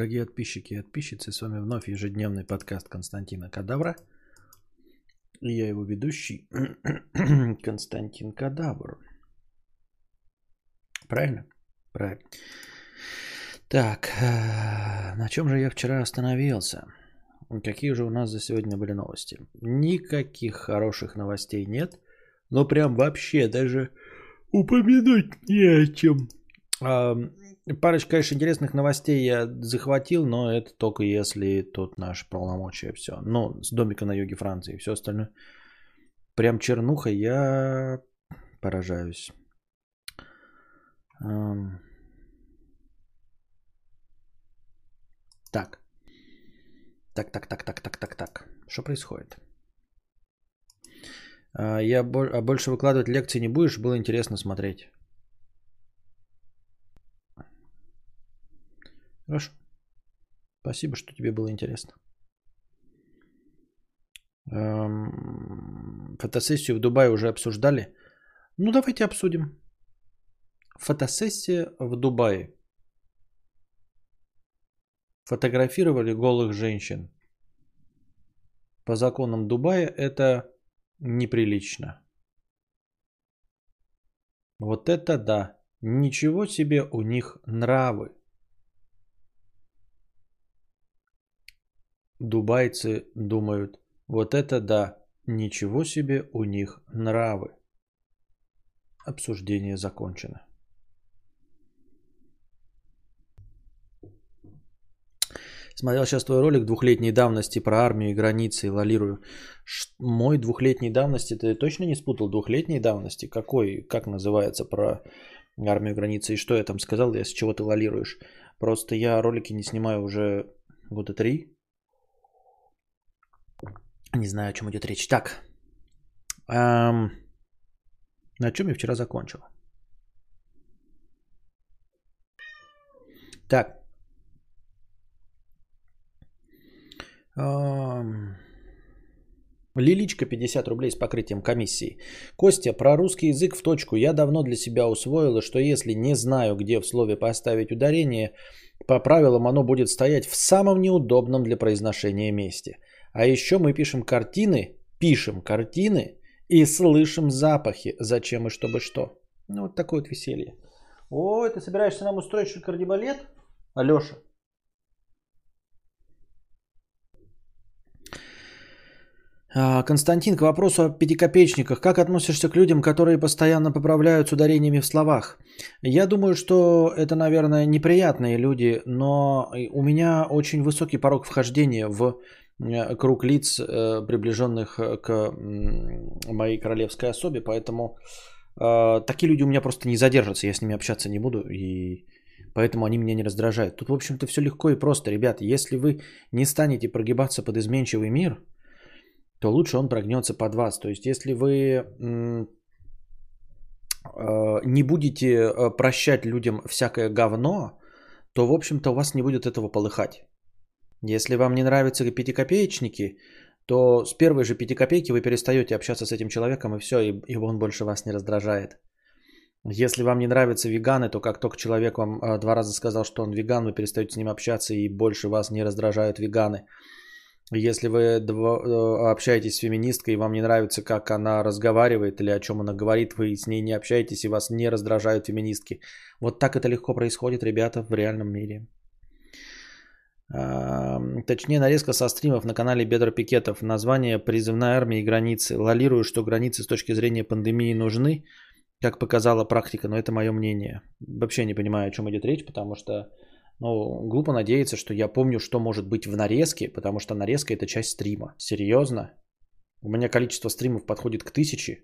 Дорогие подписчики и подписчицы, с вами вновь ежедневный подкаст Константина Кадавра. И я его ведущий Константин Кадавр. Правильно? Правильно. Так, э, на чем же я вчера остановился? Какие же у нас за сегодня были новости? Никаких хороших новостей нет, но прям вообще даже упомянуть не о чем. Парочка, конечно, интересных новостей я захватил, но это только если тут наши полномочия все. Но с домика на юге Франции и все остальное. Прям чернуха я поражаюсь. Так. Так, так, так, так, так, так, так. Что происходит? А, я а больше выкладывать лекции не будешь? Было интересно смотреть. Хорошо. Спасибо, что тебе было интересно. Эм, фотосессию в Дубае уже обсуждали. Ну, давайте обсудим. Фотосессия в Дубае. Фотографировали голых женщин. По законам Дубая это неприлично. Вот это да. Ничего себе у них нравы. Дубайцы думают, вот это да, ничего себе у них нравы. Обсуждение закончено. Смотрел сейчас твой ролик двухлетней давности про армию и границы, лолирую. Ш- мой двухлетней давности, ты точно не спутал двухлетней давности? Какой, как называется про армию и границы? И что я там сказал, я с чего ты лолируешь? Просто я ролики не снимаю уже года три, не знаю, о чем идет речь. Так. Эм, на чем я вчера закончил? Так. Эм, Лиличка 50 рублей с покрытием комиссии. Костя, про русский язык в точку. Я давно для себя усвоила, что если не знаю, где в слове поставить ударение, по правилам оно будет стоять в самом неудобном для произношения месте – а еще мы пишем картины, пишем картины и слышим запахи. Зачем и чтобы что. Ну, вот такое вот веселье. О, ты собираешься нам устроить что кардибалет? Алеша. А, Константин, к вопросу о пятикопеечниках. Как относишься к людям, которые постоянно поправляют с ударениями в словах? Я думаю, что это, наверное, неприятные люди, но у меня очень высокий порог вхождения в круг лиц, э, приближенных э, к моей королевской особе, поэтому такие люди у меня просто не задержатся, я с ними общаться не буду, и поэтому они меня не раздражают. Тут, в общем-то, все легко и просто, ребят. Если вы не станете прогибаться под изменчивый мир, то лучше он прогнется под вас. То есть, если вы не будете прощать людям всякое говно, то, в общем-то, у вас не будет этого полыхать. Если вам не нравятся пятикопеечники, то с первой же пятикопейки вы перестаете общаться с этим человеком, и все, и, он больше вас не раздражает. Если вам не нравятся веганы, то как только человек вам а, два раза сказал, что он веган, вы перестаете с ним общаться, и больше вас не раздражают веганы. Если вы э, общаетесь с феминисткой, и вам не нравится, как она разговаривает или о чем она говорит, вы с ней не общаетесь, и вас не раздражают феминистки. Вот так это легко происходит, ребята, в реальном мире. Точнее, нарезка со стримов на канале Бедро Пикетов. Название «Призывная армия и границы». Лолирую, что границы с точки зрения пандемии нужны, как показала практика, но это мое мнение. Вообще не понимаю, о чем идет речь, потому что ну, глупо надеяться, что я помню, что может быть в нарезке, потому что нарезка – это часть стрима. Серьезно? У меня количество стримов подходит к тысяче,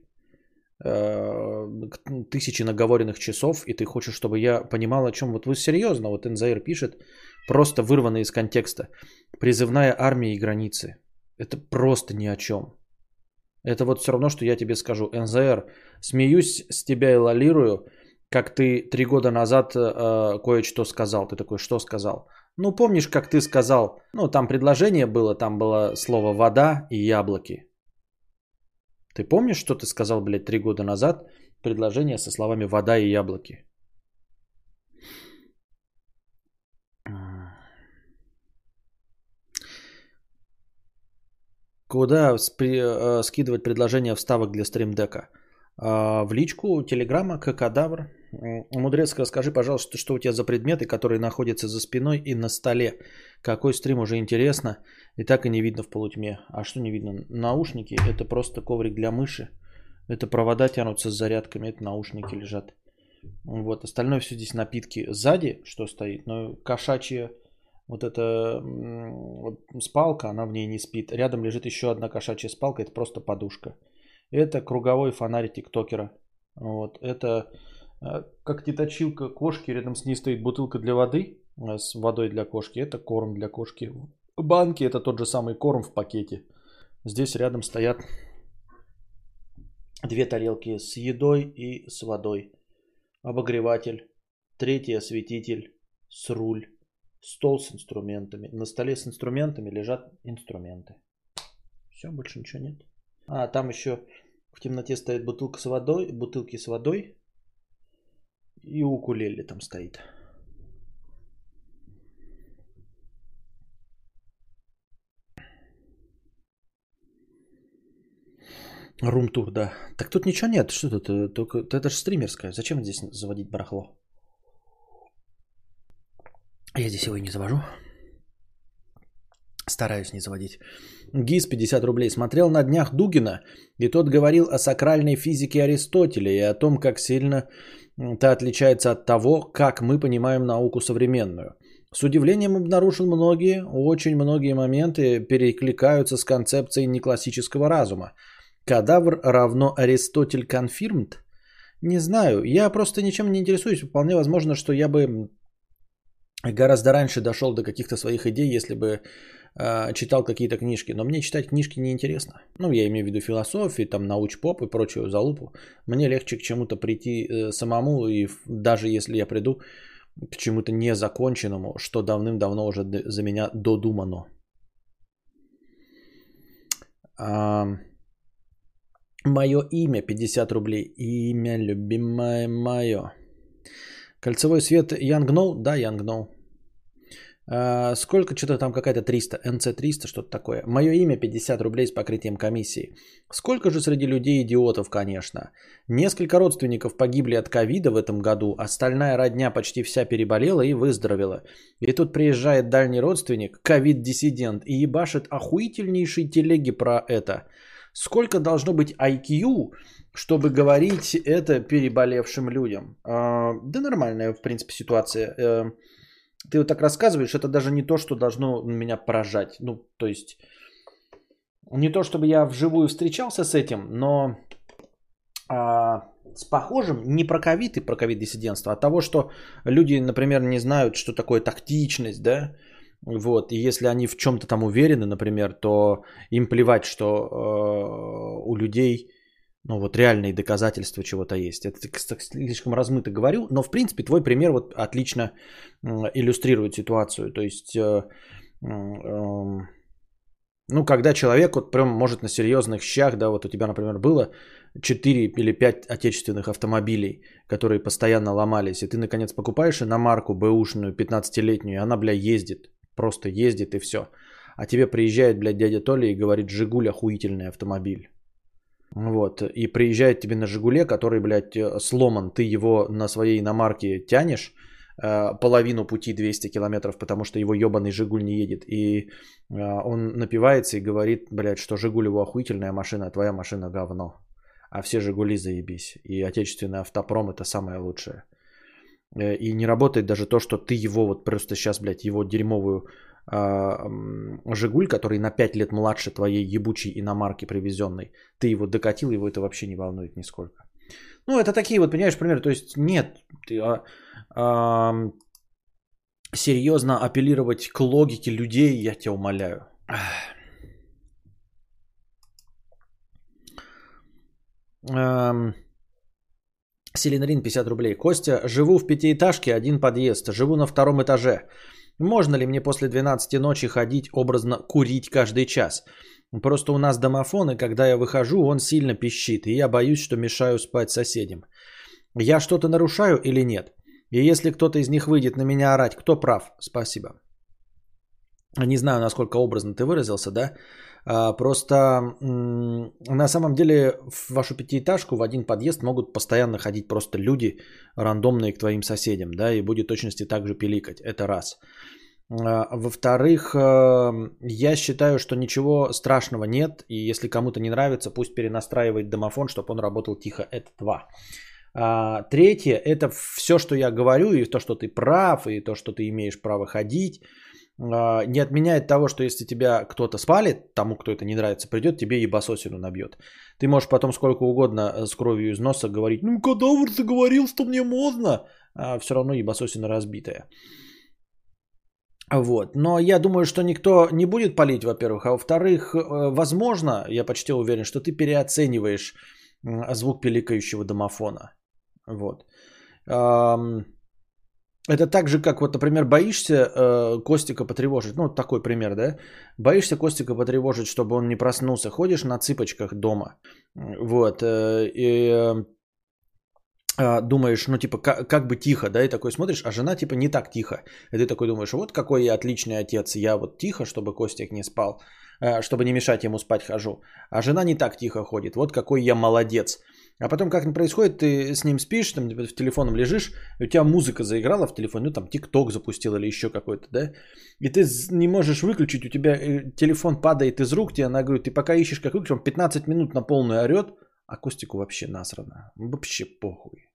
э, к тысяче наговоренных часов, и ты хочешь, чтобы я понимал, о чем. Вот вы серьезно, вот НЗР пишет, Просто вырвано из контекста. Призывная армия и границы. Это просто ни о чем. Это вот все равно, что я тебе скажу. НЗР, смеюсь с тебя и лолирую, как ты три года назад э, кое-что сказал. Ты такой, что сказал? Ну, помнишь, как ты сказал, ну, там предложение было, там было слово «вода» и «яблоки». Ты помнишь, что ты сказал, блядь, три года назад? Предложение со словами «вода» и «яблоки». Куда спри- э, скидывать предложение вставок для стримдека? А, в личку Телеграма, Кокодавр. М, Мудрец, расскажи, пожалуйста, что у тебя за предметы, которые находятся за спиной и на столе. Какой стрим уже интересно, и так и не видно в полутьме. А что не видно? Наушники – это просто коврик для мыши. Это провода тянутся с зарядками, это наушники лежат. Вот, остальное все здесь напитки. Сзади что стоит? Ну, кошачья вот эта спалка, она в ней не спит. Рядом лежит еще одна кошачья спалка, это просто подушка. Это круговой фонарь тиктокера. Вот, это э, как теточилка кошки, рядом с ней стоит бутылка для воды э, с водой для кошки. Это корм для кошки. Банки это тот же самый корм в пакете. Здесь рядом стоят две тарелки с едой и с водой. Обогреватель, третий осветитель с руль, стол с инструментами. На столе с инструментами лежат инструменты. Все, больше ничего нет. А, там еще в темноте стоит бутылка с водой, бутылки с водой и укулеле там стоит. Румтур, да. Так тут ничего нет. Что тут? э, Только это же стримерская. Зачем здесь заводить барахло? Я здесь его и не завожу. Стараюсь не заводить. ГИС 50 рублей. Смотрел на днях Дугина, и тот говорил о сакральной физике Аристотеля и о том, как сильно та отличается от того, как мы понимаем науку современную. С удивлением обнаружил многие, очень многие моменты перекликаются с концепцией неклассического разума. Кадавр равно Аристотель confirmed? Не знаю, я просто ничем не интересуюсь. Вполне возможно, что я бы гораздо раньше дошел до каких-то своих идей, если бы э, читал какие-то книжки. Но мне читать книжки неинтересно. Ну, я имею в виду философию, там, науч-поп и прочую залупу. Мне легче к чему-то прийти э, самому, и даже если я приду к чему-то незаконченному, что давным-давно уже за меня додумано. Мое имя 50 рублей. Имя любимое мое. Кольцевой свет Янгноу? Да, Янгноу. А, сколько, что-то там какая-то 300, НЦ-300, что-то такое. Мое имя 50 рублей с покрытием комиссии. Сколько же среди людей идиотов, конечно. Несколько родственников погибли от ковида в этом году, остальная родня почти вся переболела и выздоровела. И тут приезжает дальний родственник, ковид-диссидент, и ебашит охуительнейшие телеги про это. Сколько должно быть IQ, чтобы говорить это переболевшим людям? А, да нормальная, в принципе, ситуация. Э, Ты вот так рассказываешь, это даже не то, что должно меня поражать. Ну, то есть, не то, чтобы я вживую встречался с этим, но а, с похожим не про ковид и про ковид-диссидентство, а того, что люди, например, не знают, что такое тактичность, да, вот, и если они в чем-то там уверены, например, то им плевать, что э, у людей, ну вот реальные доказательства чего-то есть. Это слишком размыто говорю, но в принципе твой пример вот отлично иллюстрирует ситуацию. То есть, э, эм, ну когда человек вот прям может на серьезных щах, да, вот у тебя, например, было 4 или 5 отечественных автомобилей, которые постоянно ломались, и ты наконец покупаешь иномарку бэушную 15-летнюю, и она, бля, ездит, просто ездит и все. А тебе приезжает, блядь, дядя Толя и говорит, Жигуль охуительный автомобиль. Вот, и приезжает тебе на Жигуле, который, блядь, э, сломан, ты его на своей иномарке тянешь, э, половину пути 200 километров, потому что его ебаный Жигуль не едет. И э, он напивается и говорит, блядь, что Жигуль его охуительная машина, а твоя машина говно. А все Жигули заебись. И отечественный автопром это самое лучшее. И не работает даже то, что ты его вот просто сейчас, блядь, его дерьмовую Жигуль, который на 5 лет младше твоей ебучей иномарки привезенной, ты его докатил, его это вообще не волнует нисколько. Ну, это такие вот, понимаешь, примеры. То есть нет, ты, а, ам, серьезно апеллировать к логике людей, я тебя умоляю. Ам, Селенрин 50 рублей. Костя, живу в пятиэтажке, один подъезд. Живу на втором этаже. Можно ли мне после 12 ночи ходить, образно курить каждый час? Просто у нас домофон, и когда я выхожу, он сильно пищит, и я боюсь, что мешаю спать соседям. Я что-то нарушаю или нет? И если кто-то из них выйдет на меня орать, кто прав? Спасибо. Не знаю, насколько образно ты выразился, да? А, просто на самом деле в вашу пятиэтажку в один подъезд могут постоянно ходить просто люди рандомные к твоим соседям, да, и будет точности так же пиликать. Это раз. А, во-вторых, э, я считаю, что ничего страшного нет, и если кому-то не нравится, пусть перенастраивает домофон, чтобы он работал тихо. Это два. А, третье, это все, что я говорю, и то, что ты прав, и то, что ты имеешь право ходить, не отменяет того, что если тебя кто-то спалит, тому, кто это не нравится, придет, тебе ебасосину набьет. Ты можешь потом сколько угодно э, с кровью из носа говорить, ну кадавр заговорил, что мне можно, а все равно ебасосина разбитая. Вот. Но я думаю, что никто не будет палить, во-первых. А во-вторых, э, возможно, я почти уверен, что ты переоцениваешь звук пиликающего домофона. Вот. Это так же, как вот, например, боишься э, Костика потревожить. Ну, такой пример, да? Боишься Костика потревожить, чтобы он не проснулся. Ходишь на цыпочках дома. Вот. Э, и э, думаешь, ну, типа, как, как бы тихо, да? И такой смотришь, а жена, типа, не так тихо. И ты такой думаешь, вот какой я отличный отец. Я вот тихо, чтобы Костик не спал. Э, чтобы не мешать ему спать хожу. А жена не так тихо ходит. Вот какой я молодец. А потом как происходит, ты с ним спишь, там в телефоном лежишь, у тебя музыка заиграла в телефоне, ну там ТикТок запустил или еще какой-то, да? И ты не можешь выключить, у тебя э, телефон падает из рук, тебе она говорит, ты пока ищешь как выключить, он 15 минут на полную орет, а Костику вообще насрано. Вообще похуй.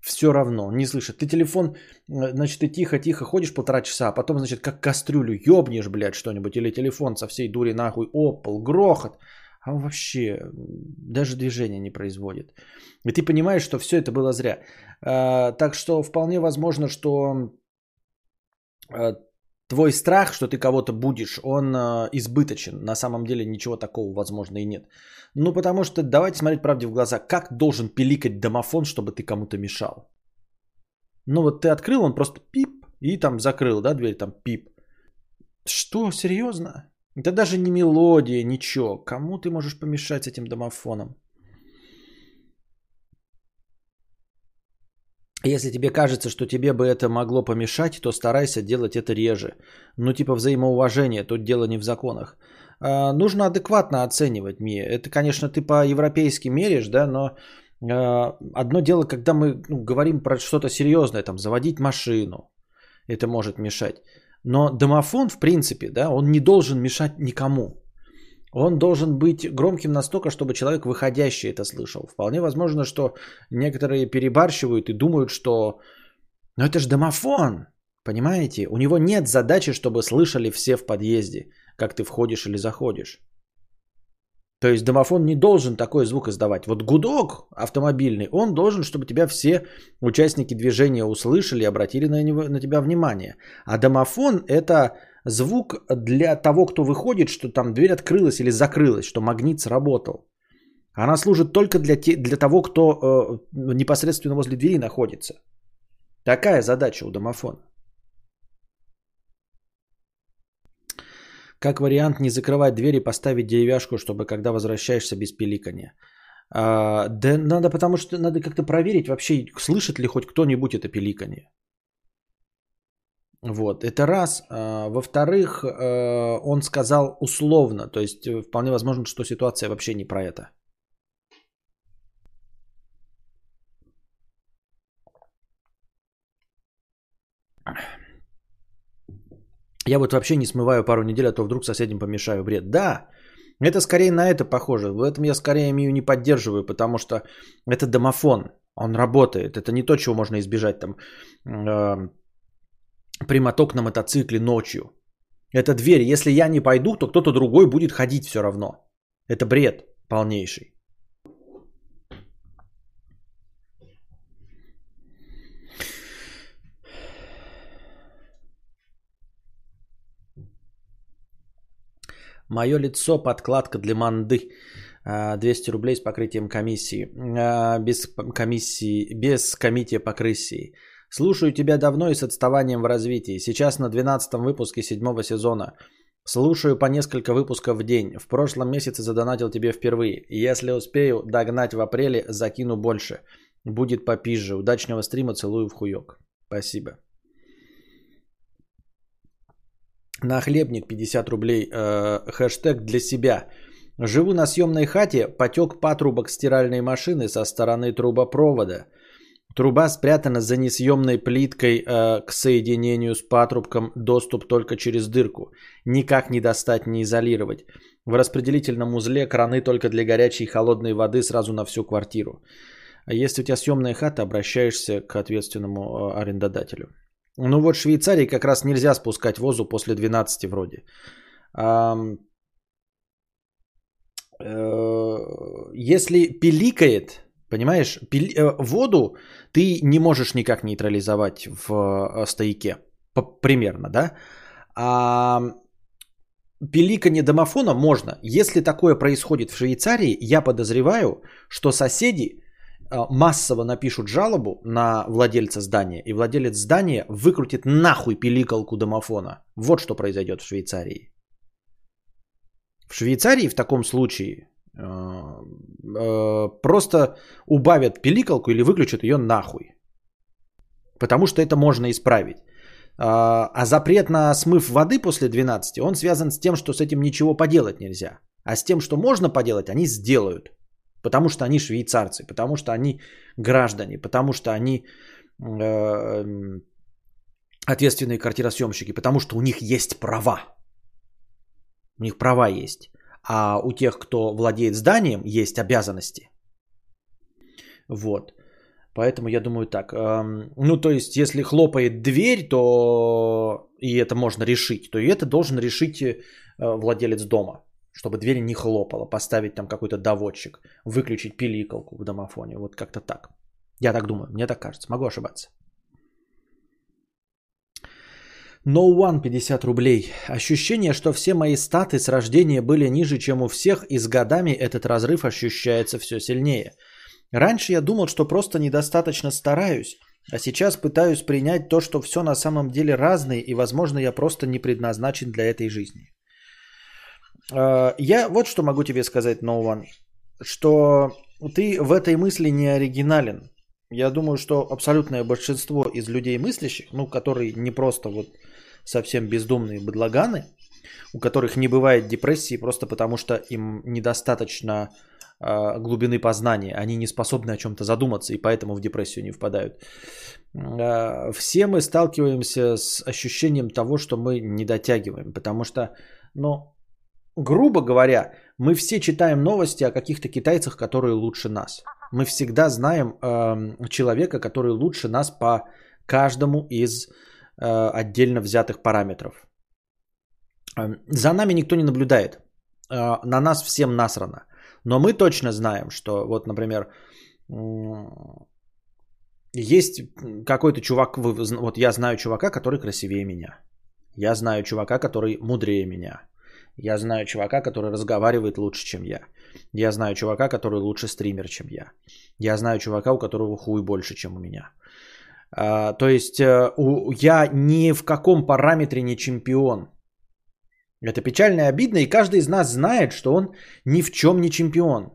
Все равно, не слышит. Ты телефон, э, значит, ты тихо-тихо ходишь полтора часа, а потом, значит, как кастрюлю ёбнешь, блядь, что-нибудь, или телефон со всей дури нахуй, опал, грохот а он вообще даже движения не производит. И ты понимаешь, что все это было зря. А, так что вполне возможно, что а, твой страх, что ты кого-то будешь, он а, избыточен. На самом деле ничего такого возможно и нет. Ну, потому что давайте смотреть правде в глаза. Как должен пиликать домофон, чтобы ты кому-то мешал? Ну, вот ты открыл, он просто пип, и там закрыл, да, дверь, там пип. Что, серьезно? Это даже не мелодия, ничего. Кому ты можешь помешать этим домофоном? Если тебе кажется, что тебе бы это могло помешать, то старайся делать это реже. Ну, типа взаимоуважение, тут дело не в законах. А, нужно адекватно оценивать, Мия. Это, конечно, ты по-европейски меришь, да, но а, одно дело, когда мы ну, говорим про что-то серьезное, там, заводить машину, это может мешать. Но домофон, в принципе, да, он не должен мешать никому. Он должен быть громким настолько, чтобы человек выходящий это слышал. Вполне возможно, что некоторые перебарщивают и думают, что ну это же домофон, понимаете? У него нет задачи, чтобы слышали все в подъезде, как ты входишь или заходишь. То есть домофон не должен такой звук издавать. Вот гудок автомобильный, он должен, чтобы тебя все участники движения услышали и обратили на, него, на тебя внимание. А домофон это звук для того, кто выходит, что там дверь открылась или закрылась, что магнит сработал. Она служит только для, те, для того, кто э, непосредственно возле двери находится. Такая задача у домофона. Как вариант не закрывать дверь и поставить деревяшку, чтобы когда возвращаешься без пиликания. А, да надо, потому что надо как-то проверить вообще, слышит ли хоть кто-нибудь это пиликание. Вот, это раз. А, во-вторых, а, он сказал условно, то есть э, вполне возможно, что ситуация вообще не про это. Я вот вообще не смываю пару недель, а то вдруг соседям помешаю бред. Да, это скорее на это похоже. В этом я скорее Мию не поддерживаю, потому что это домофон. Он работает. Это не то, чего можно избежать там э, прямоток на мотоцикле ночью. Это дверь. Если я не пойду, то кто-то другой будет ходить все равно. Это бред полнейший. Мое лицо подкладка для манды. 200 рублей с покрытием комиссии. А, без комиссии, без комития по крысии. Слушаю тебя давно и с отставанием в развитии. Сейчас на 12 выпуске седьмого сезона. Слушаю по несколько выпусков в день. В прошлом месяце задонатил тебе впервые. Если успею догнать в апреле, закину больше. Будет попизже. Удачного стрима. Целую в хуёк. Спасибо. На хлебник 50 рублей. Э, хэштег для себя. Живу на съемной хате, потек патрубок стиральной машины со стороны трубопровода. Труба спрятана за несъемной плиткой э, к соединению с патрубком, доступ только через дырку. Никак не достать, не изолировать. В распределительном узле краны только для горячей и холодной воды сразу на всю квартиру. А если у тебя съемная хата, обращаешься к ответственному э, арендодателю. Ну вот Швейцарии как раз нельзя спускать возу после 12 вроде. Э, если пиликает, понимаешь, э, воду ты не можешь никак нейтрализовать в стояке. Примерно, да? А пиликание домофона можно. Если такое происходит в Швейцарии, я подозреваю, что соседи массово напишут жалобу на владельца здания, и владелец здания выкрутит нахуй пиликалку домофона. Вот что произойдет в Швейцарии. В Швейцарии в таком случае э, э, просто убавят пиликалку или выключат ее нахуй. Потому что это можно исправить. А запрет на смыв воды после 12, он связан с тем, что с этим ничего поделать нельзя. А с тем, что можно поделать, они сделают. Потому что они швейцарцы, потому что они граждане, потому что они э, ответственные квартиросъемщики, потому что у них есть права. У них права есть. А у тех, кто владеет зданием, есть обязанности. Вот. Поэтому я думаю так. Эм, ну, то есть, если хлопает дверь, то и это можно решить, то и это должен решить э, владелец дома чтобы дверь не хлопала, поставить там какой-то доводчик, выключить пиликалку в домофоне. Вот как-то так. Я так думаю, мне так кажется. Могу ошибаться. No One 50 рублей. Ощущение, что все мои статы с рождения были ниже, чем у всех, и с годами этот разрыв ощущается все сильнее. Раньше я думал, что просто недостаточно стараюсь, а сейчас пытаюсь принять то, что все на самом деле разное, и, возможно, я просто не предназначен для этой жизни. А, я вот что могу тебе сказать, No One, что ты в этой мысли не оригинален. Я думаю, что абсолютное большинство из людей мыслящих, ну, которые не просто вот совсем бездумные быдлаганы, у которых не бывает депрессии просто потому, что им недостаточно э, глубины познания, они не способны о чем-то задуматься и поэтому в депрессию не впадают. Э, все мы сталкиваемся с ощущением того, что мы не дотягиваем, потому что, ну, грубо говоря, мы все читаем новости о каких-то китайцах, которые лучше нас. Мы всегда знаем э, человека, который лучше нас по каждому из э, отдельно взятых параметров. Э, за нами никто не наблюдает. Э, на нас всем насрано. Но мы точно знаем, что вот, например, есть какой-то чувак, вот я знаю чувака, который красивее меня. Я знаю чувака, который мудрее меня. Я знаю чувака, который разговаривает лучше, чем я. Я знаю чувака, который лучше стример, чем я. Я знаю чувака, у которого хуй больше, чем у меня. А, то есть э, у, я ни в каком параметре не чемпион. Это печально и обидно, и каждый из нас знает, что он ни в чем не чемпион.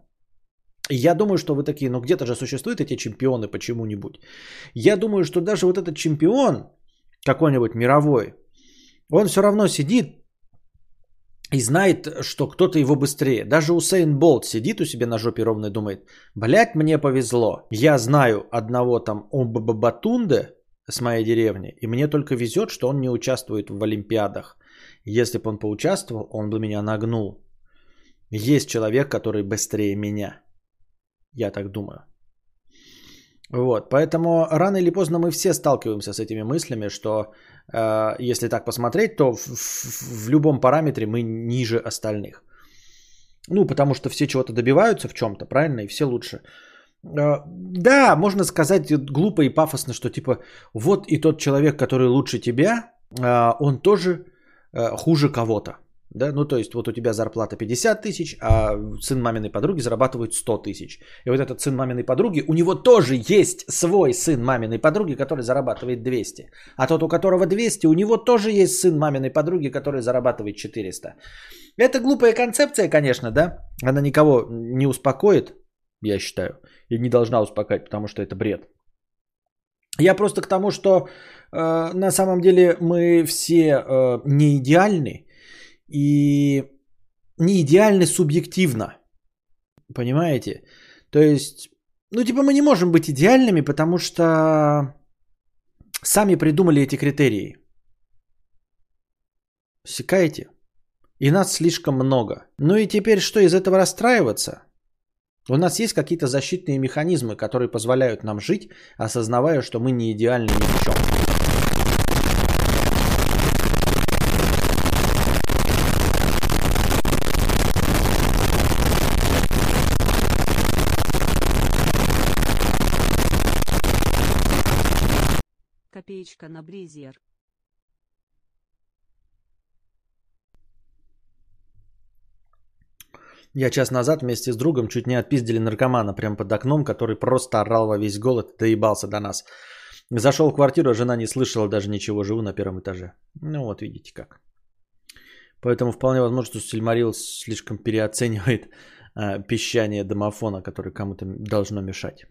И я думаю, что вы такие, ну где-то же существуют эти чемпионы почему-нибудь. Я думаю, что даже вот этот чемпион, какой-нибудь мировой, он все равно сидит и знает, что кто-то его быстрее. Даже Усейн Болт сидит у себя на жопе ровно и думает, блядь, мне повезло. Я знаю одного там Омбабатунде с моей деревни, и мне только везет, что он не участвует в Олимпиадах. Если бы он поучаствовал, он бы меня нагнул. Есть человек, который быстрее меня. Я так думаю. Вот, поэтому рано или поздно мы все сталкиваемся с этими мыслями, что э, если так посмотреть, то в, в, в любом параметре мы ниже остальных. Ну, потому что все чего-то добиваются в чем-то, правильно, и все лучше. Э, да, можно сказать глупо и пафосно, что типа вот и тот человек, который лучше тебя, э, он тоже э, хуже кого-то. Да? Ну, то есть, вот у тебя зарплата 50 тысяч, а сын маминой подруги зарабатывает 100 тысяч. И вот этот сын маминой подруги, у него тоже есть свой сын маминой подруги, который зарабатывает 200. А тот, у которого 200, у него тоже есть сын маминой подруги, который зарабатывает 400. Это глупая концепция, конечно, да? Она никого не успокоит, я считаю, и не должна успокоить, потому что это бред. Я просто к тому, что э, на самом деле мы все э, не идеальны и не идеальны субъективно. Понимаете? То есть, ну типа мы не можем быть идеальными, потому что сами придумали эти критерии. Секаете? И нас слишком много. Ну и теперь что, из этого расстраиваться? У нас есть какие-то защитные механизмы, которые позволяют нам жить, осознавая, что мы не идеальны ни в чем. Копеечка на бризер. Я час назад вместе с другом чуть не отпиздили наркомана прямо под окном, который просто орал во весь голод и доебался до нас. Зашел в квартиру, а жена не слышала даже ничего, живу на первом этаже. Ну вот видите как. Поэтому вполне возможно, что Сильмарил слишком переоценивает э, пищание домофона, который кому-то должно мешать.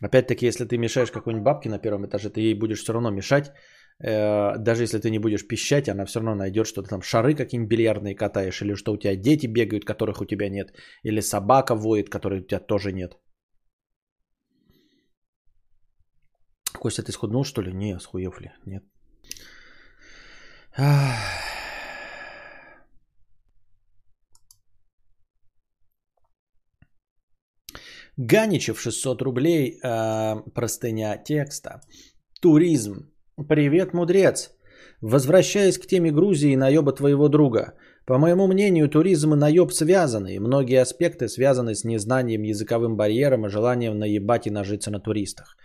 Опять-таки, если ты мешаешь какой-нибудь бабке на первом этаже, ты ей будешь все равно мешать, Э, даже если ты не будешь пищать, она все равно найдет что-то там, шары какие-нибудь бильярдные катаешь, или что у тебя дети бегают, которых у тебя нет, или собака воет, которой у тебя тоже нет. Костя, ты схуднул, что ли? Не, схуев ли? Нет. Ганичев 600 рублей, э, простыня текста. Туризм. Привет, мудрец. Возвращаясь к теме Грузии и наеба твоего друга. По моему мнению, туризм и наеб связаны, и многие аспекты связаны с незнанием языковым барьером и желанием наебать и нажиться на туристах.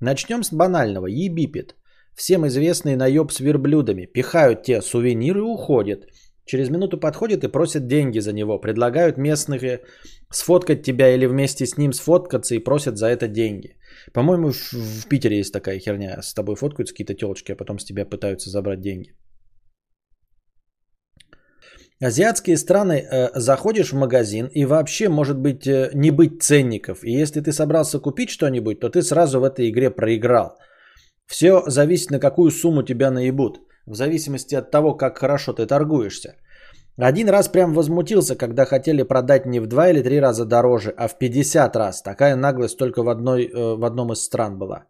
Начнем с банального. Ебипет. Всем известный наеб с верблюдами. Пихают те сувениры и уходят. Через минуту подходят и просят деньги за него. Предлагают местных сфоткать тебя или вместе с ним сфоткаться и просят за это деньги. По-моему, в, Питере есть такая херня. С тобой фоткаются какие-то телочки, а потом с тебя пытаются забрать деньги. Азиатские страны э, заходишь в магазин и вообще может быть э, не быть ценников. И если ты собрался купить что-нибудь, то ты сразу в этой игре проиграл. Все зависит на какую сумму тебя наебут. В зависимости от того, как хорошо ты торгуешься. Один раз прям возмутился, когда хотели продать не в два или три раза дороже, а в 50 раз. Такая наглость только в, одной, э, в одном из стран была.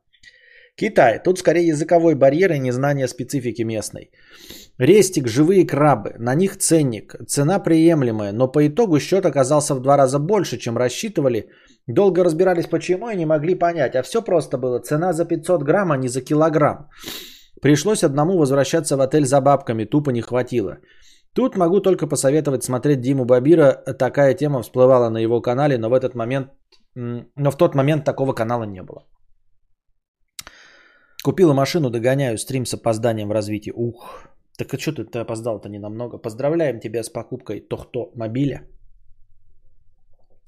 Китай. Тут скорее языковой барьер и незнание специфики местной. Рестик, живые крабы. На них ценник. Цена приемлемая, но по итогу счет оказался в два раза больше, чем рассчитывали. Долго разбирались почему и не могли понять. А все просто было. Цена за 500 грамм, а не за килограмм. Пришлось одному возвращаться в отель за бабками. Тупо не хватило. Тут могу только посоветовать смотреть Диму Бабира. Такая тема всплывала на его канале, но в этот момент, но в тот момент такого канала не было. Купила машину, догоняю стрим с опозданием в развитии. Ух, так а что ты, ты опоздал-то не намного. Поздравляем тебя с покупкой Тохто мобиля.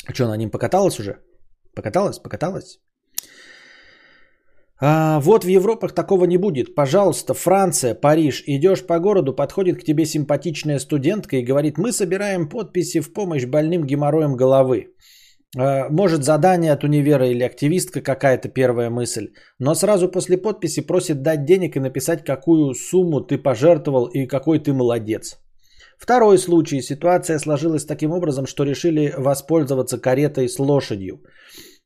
А что, на ним покаталась уже? Покаталась? Покаталась? А, вот в Европах такого не будет. Пожалуйста, Франция, Париж. Идешь по городу, подходит к тебе симпатичная студентка и говорит, мы собираем подписи в помощь больным геморроем головы. А, может задание от универа или активистка какая-то первая мысль. Но сразу после подписи просит дать денег и написать, какую сумму ты пожертвовал и какой ты молодец. Второй случай. Ситуация сложилась таким образом, что решили воспользоваться каретой с лошадью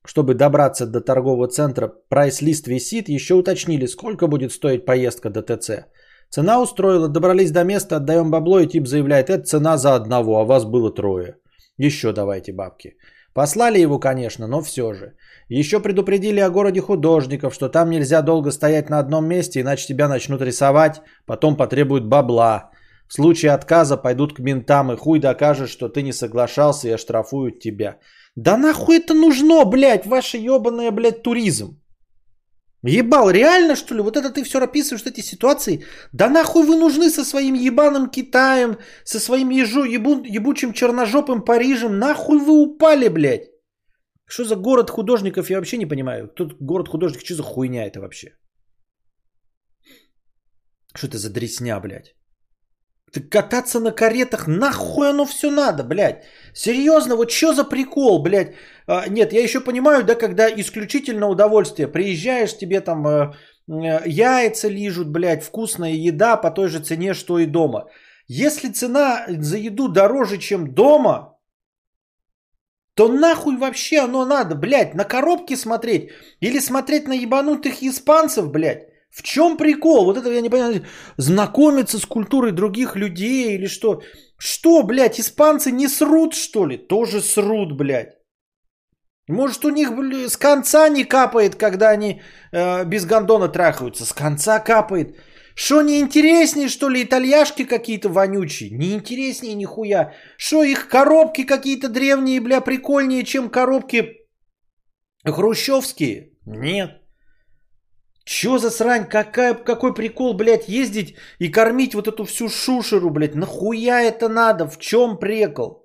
чтобы добраться до торгового центра, прайс-лист висит, еще уточнили, сколько будет стоить поездка до ТЦ. Цена устроила, добрались до места, отдаем бабло, и тип заявляет, это цена за одного, а вас было трое. Еще давайте бабки. Послали его, конечно, но все же. Еще предупредили о городе художников, что там нельзя долго стоять на одном месте, иначе тебя начнут рисовать, потом потребуют бабла. В случае отказа пойдут к ментам и хуй докажешь, что ты не соглашался и оштрафуют тебя. Да нахуй это нужно, блядь, ваша ебаная, блядь, туризм? Ебал, реально что ли? Вот это ты все описываешь, эти ситуации? Да нахуй вы нужны со своим ебаным Китаем, со своим ежу, ебу, ебучим черножопым Парижем? Нахуй вы упали, блядь? Что за город художников, я вообще не понимаю. Тут город художников, что за хуйня это вообще? Что это за дресня, блядь? Ты кататься на каретах, нахуй оно все надо, блядь. Серьезно, вот что за прикол, блядь. А, нет, я еще понимаю, да, когда исключительно удовольствие. Приезжаешь, тебе там э, э, яйца лижут, блядь, вкусная еда по той же цене, что и дома. Если цена за еду дороже, чем дома, то нахуй вообще оно надо, блядь, на коробки смотреть или смотреть на ебанутых испанцев, блядь. В чем прикол? Вот это я не понимаю. Знакомиться с культурой других людей или что? Что, блядь, испанцы не срут, что ли? Тоже срут, блядь. Может, у них блядь, с конца не капает, когда они э, без гондона трахаются. С конца капает. Что, не интереснее, что ли, итальяшки какие-то вонючие? Не интереснее нихуя. Что, их коробки какие-то древние, бля, прикольнее, чем коробки хрущевские? Нет. Чё за срань? Какая, какой прикол, блядь, ездить и кормить вот эту всю шушеру, блядь? Нахуя это надо? В чем прикол?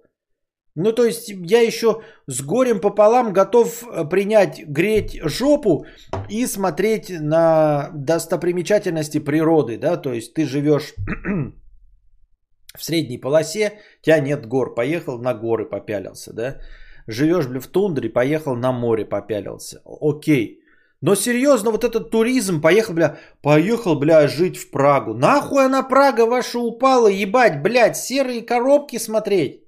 Ну, то есть я еще с горем пополам готов э, принять, греть жопу и смотреть на достопримечательности природы, да, то есть ты живешь в средней полосе, у тебя нет гор, поехал на горы попялился, да, живешь, бля, в тундре, поехал на море попялился, окей. Но серьезно, вот этот туризм, поехал, бля, поехал, бля, жить в Прагу. Нахуй она Прага ваша упала, ебать, блядь, серые коробки смотреть.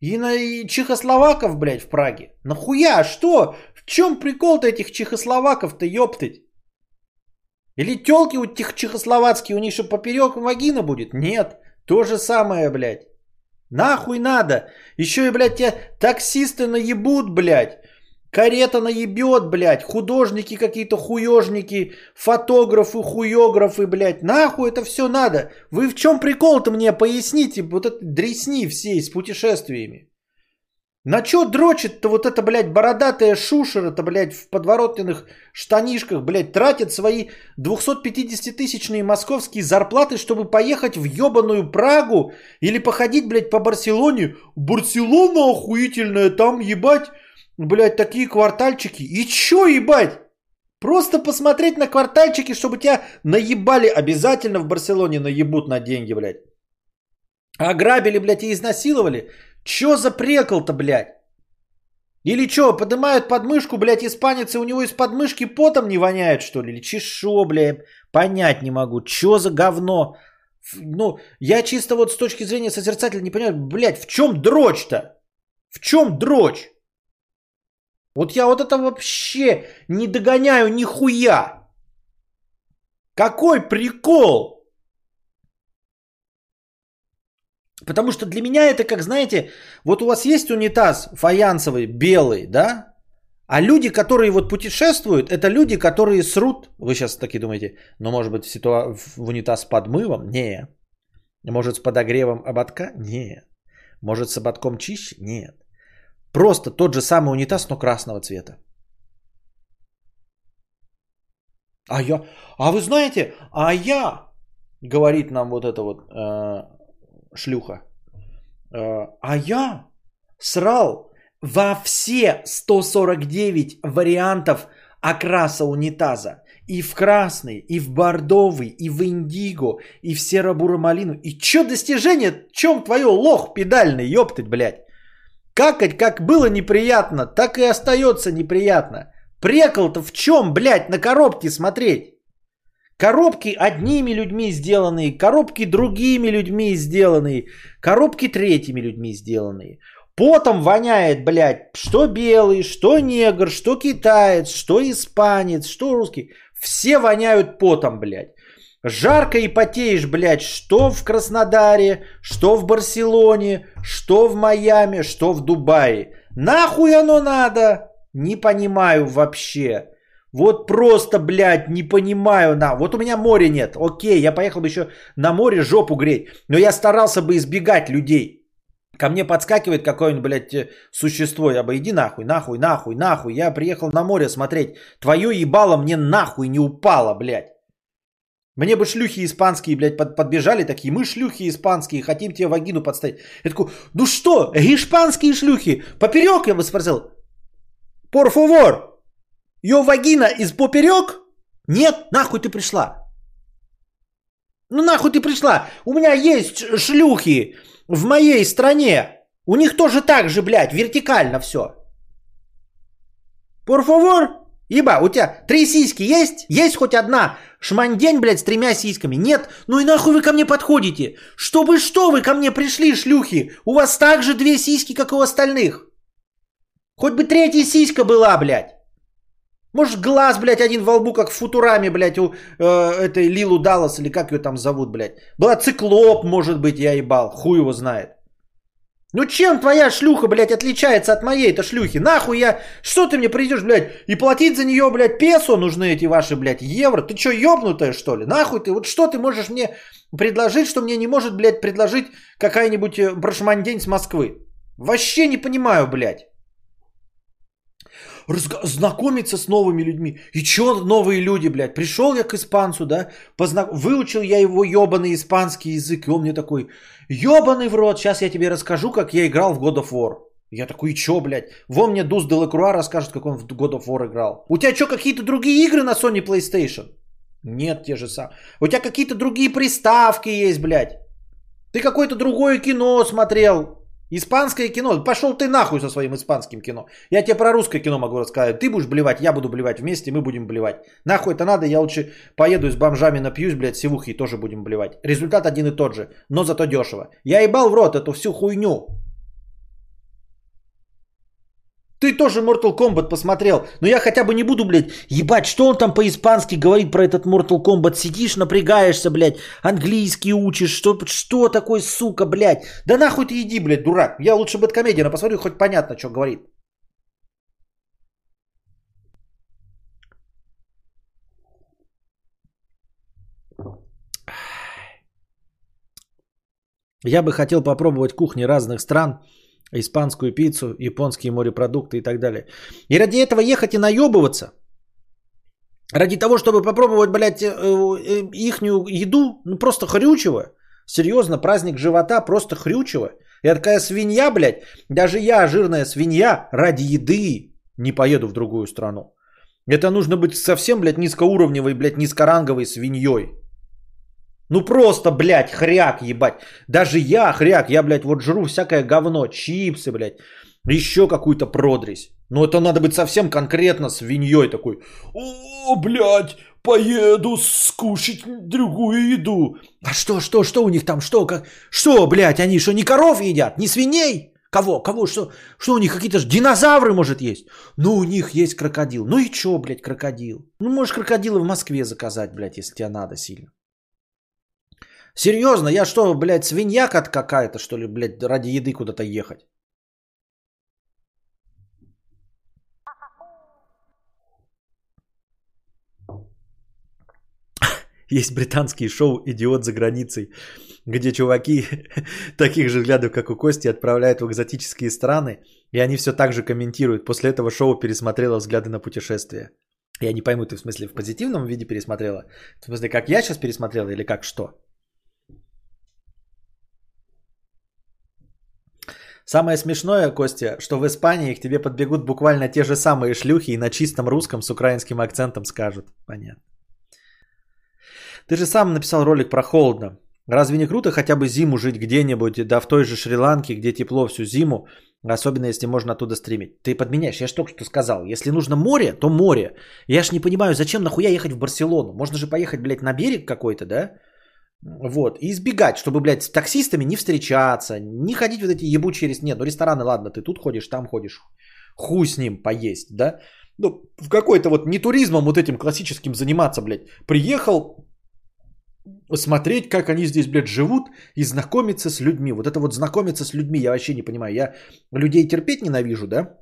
И на и чехословаков, блядь, в Праге. Нахуя? Что? В чем прикол-то этих чехословаков-то, ёптыть? Или телки у тех чехословацкие, у них что, поперек вагина будет? Нет. То же самое, блядь. Нахуй надо. Еще и, блядь, тебя таксисты наебут, блядь. Карета наебет, блядь, художники какие-то хуежники, фотографы, хуёграфы, блядь. Нахуй это все надо? Вы в чем прикол-то мне поясните, вот это дресни все с путешествиями? На чё дрочит-то вот эта, блядь, бородатая шушера-то, блядь, в подворотенных штанишках, блядь, тратит свои 250-тысячные московские зарплаты, чтобы поехать в ёбаную Прагу или походить, блядь, по Барселоне. Барселона охуительная, там, ебать, блядь, такие квартальчики. И чё ебать? Просто посмотреть на квартальчики, чтобы тебя наебали. Обязательно в Барселоне наебут на деньги, блядь. Ограбили, блядь, и изнасиловали. Чё за прекол-то, блядь? Или чё, поднимают подмышку, блядь, испанец, и у него из подмышки потом не воняет, что ли? Или чешо, блядь, понять не могу. Чё за говно? Ну, я чисто вот с точки зрения созерцателя не понимаю, блядь, в чем дрочь-то? В чем дрочь? Вот я вот это вообще не догоняю нихуя. Какой прикол? Потому что для меня это как, знаете, вот у вас есть унитаз фаянсовый, белый, да? А люди, которые вот путешествуют, это люди, которые срут. Вы сейчас таки думаете, ну может быть ситуа... в унитаз с подмывом? Не. Может с подогревом ободка? Нет. Может с ободком чище? Нет. Просто тот же самый унитаз, но красного цвета. А я, а вы знаете, а я, говорит нам вот эта вот э, шлюха, э, а я срал во все 149 вариантов окраса унитаза. И в красный, и в бордовый, и в индиго, и в серо-буро-малину. И чё достижение? Чем твое лох педальный, ёптать, блядь? Какать как было неприятно, так и остается неприятно. Прекол-то в чем, блядь, на коробке смотреть? Коробки одними людьми сделанные, коробки другими людьми сделанные, коробки третьими людьми сделанные. Потом воняет, блядь, что белый, что негр, что китаец, что испанец, что русский. Все воняют потом, блядь. Жарко и потеешь, блядь, что в Краснодаре, что в Барселоне, что в Майами, что в Дубае. Нахуй оно надо? Не понимаю вообще. Вот просто, блядь, не понимаю. На. Вот у меня моря нет. Окей, я поехал бы еще на море жопу греть. Но я старался бы избегать людей. Ко мне подскакивает какое-нибудь, блядь, э, существо. Я бы иди нахуй, нахуй, нахуй, нахуй. Я приехал на море смотреть. Твое ебало мне нахуй не упало, блядь. Мне бы шлюхи испанские, блядь, под, подбежали такие. Мы шлюхи испанские, хотим тебе вагину подставить. Я такой, ну что, испанские шлюхи, поперек, я бы спросил. Por favor, ее вагина из поперек? Нет, нахуй ты пришла. Ну нахуй ты пришла. У меня есть шлюхи в моей стране. У них тоже так же, блядь, вертикально все. Por favor, Еба, у тебя три сиськи есть? Есть хоть одна Шмандень, блядь, с тремя сиськами. Нет, ну и нахуй вы ко мне подходите? Чтобы что вы ко мне пришли, шлюхи? У вас также две сиськи, как у остальных. Хоть бы третья сиська была, блядь. Может, глаз, блядь, один во лбу, как в Футураме, блядь, у э, этой Лилу Даллас, или как ее там зовут, блядь. Была циклоп, может быть, я ебал, хуй его знает. Ну чем твоя шлюха, блядь, отличается от моей-то шлюхи? Нахуй я... Что ты мне придешь, блядь, и платить за нее, блядь, песо нужны эти ваши, блядь, евро? Ты что, ебнутая, что ли? Нахуй ты? Вот что ты можешь мне предложить, что мне не может, блядь, предложить какая-нибудь э, прошмандень с Москвы? Вообще не понимаю, блядь разго- знакомиться с новыми людьми. И чё новые люди, блядь? Пришел я к испанцу, да, позна... выучил я его ебаный испанский язык, и он мне такой, ебаный в рот, сейчас я тебе расскажу, как я играл в God of War. Я такой, и чё, блядь? Во мне Дуз Делакруа расскажет, как он в God of War играл. У тебя что, какие-то другие игры на Sony PlayStation? Нет, те же самые. У тебя какие-то другие приставки есть, блядь. Ты какое-то другое кино смотрел. Испанское кино. Пошел ты нахуй со своим испанским кино. Я тебе про русское кино могу рассказать. Ты будешь блевать, я буду блевать вместе, мы будем блевать. Нахуй это надо, я лучше поеду с бомжами напьюсь, блядь, сивухи и тоже будем блевать. Результат один и тот же, но зато дешево. Я ебал в рот эту всю хуйню. Ты тоже Mortal Kombat посмотрел. Но я хотя бы не буду, блядь, ебать, что он там по-испански говорит про этот Mortal Kombat. Сидишь, напрягаешься, блядь, английский учишь. Что, что такое, сука, блядь? Да нахуй ты иди, блядь, дурак. Я лучше Бэткомедиана посмотрю, хоть понятно, что говорит. Я бы хотел попробовать кухни разных стран – испанскую пиццу, японские морепродукты и так далее. И ради этого ехать и наебываться, ради того, чтобы попробовать, блядь, э, э, ихнюю еду, ну просто хрючево. Серьезно, праздник живота просто хрючево. Я такая свинья, блядь, даже я, жирная свинья, ради еды не поеду в другую страну. Это нужно быть совсем, блядь, низкоуровневой, блядь, низкоранговой свиньей. Ну просто, блядь, хряк, ебать. Даже я, хряк, я, блядь, вот жру всякое говно, чипсы, блядь, еще какую-то продресь. Но это надо быть совсем конкретно свиньей такой. О, блядь, поеду скушать другую еду. А что, что, что у них там, что, как, что, блядь, они что, не коров едят, не свиней? Кого, кого, что, что у них какие-то же динозавры, может, есть? Ну, у них есть крокодил. Ну и что, блядь, крокодил? Ну, можешь крокодила в Москве заказать, блядь, если тебе надо сильно. Серьезно, я что, блядь, свинья какая-то, что ли, блядь, ради еды куда-то ехать? Есть британские шоу «Идиот за границей», где чуваки таких же взглядов, как у Кости, отправляют в экзотические страны, и они все так же комментируют. После этого шоу пересмотрела взгляды на путешествия. Я не пойму, ты в смысле в позитивном виде пересмотрела? В смысле, как я сейчас пересмотрела или как что? Самое смешное, Костя, что в Испании к тебе подбегут буквально те же самые шлюхи и на чистом русском с украинским акцентом скажут. Понятно. Ты же сам написал ролик про холодно. Разве не круто хотя бы зиму жить где-нибудь, да в той же Шри-Ланке, где тепло всю зиму, особенно если можно оттуда стримить? Ты подменяешь, я же только что сказал, если нужно море, то море. Я ж не понимаю, зачем нахуя ехать в Барселону? Можно же поехать, блядь, на берег какой-то, да? Вот, и избегать, чтобы, блядь, с таксистами не встречаться, не ходить вот эти ебучие рестораны. Нет, ну рестораны, ладно, ты тут ходишь, там ходишь. Хуй с ним поесть, да? Ну, в какой-то вот не туризмом вот этим классическим заниматься, блядь. Приехал смотреть, как они здесь, блядь, живут и знакомиться с людьми. Вот это вот знакомиться с людьми, я вообще не понимаю. Я людей терпеть ненавижу, да?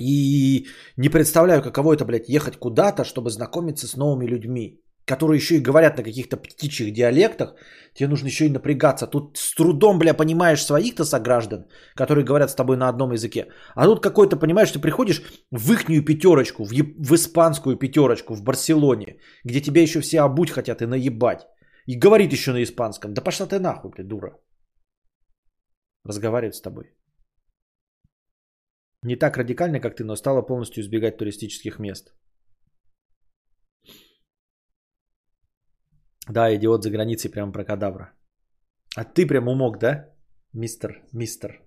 И не представляю, каково это, блядь, ехать куда-то, чтобы знакомиться с новыми людьми которые еще и говорят на каких-то птичьих диалектах, тебе нужно еще и напрягаться. Тут с трудом, бля, понимаешь своих-то сограждан, которые говорят с тобой на одном языке. А тут какой-то, понимаешь, ты приходишь в ихнюю пятерочку, в, еб... в испанскую пятерочку в Барселоне, где тебя еще все обуть хотят и наебать. И говорит еще на испанском. Да пошла ты нахуй, ты дура. Разговаривает с тобой. Не так радикально, как ты, но стала полностью избегать туристических мест. Да, идиот за границей прям про кадавра. А ты прям умок, да? Мистер, мистер.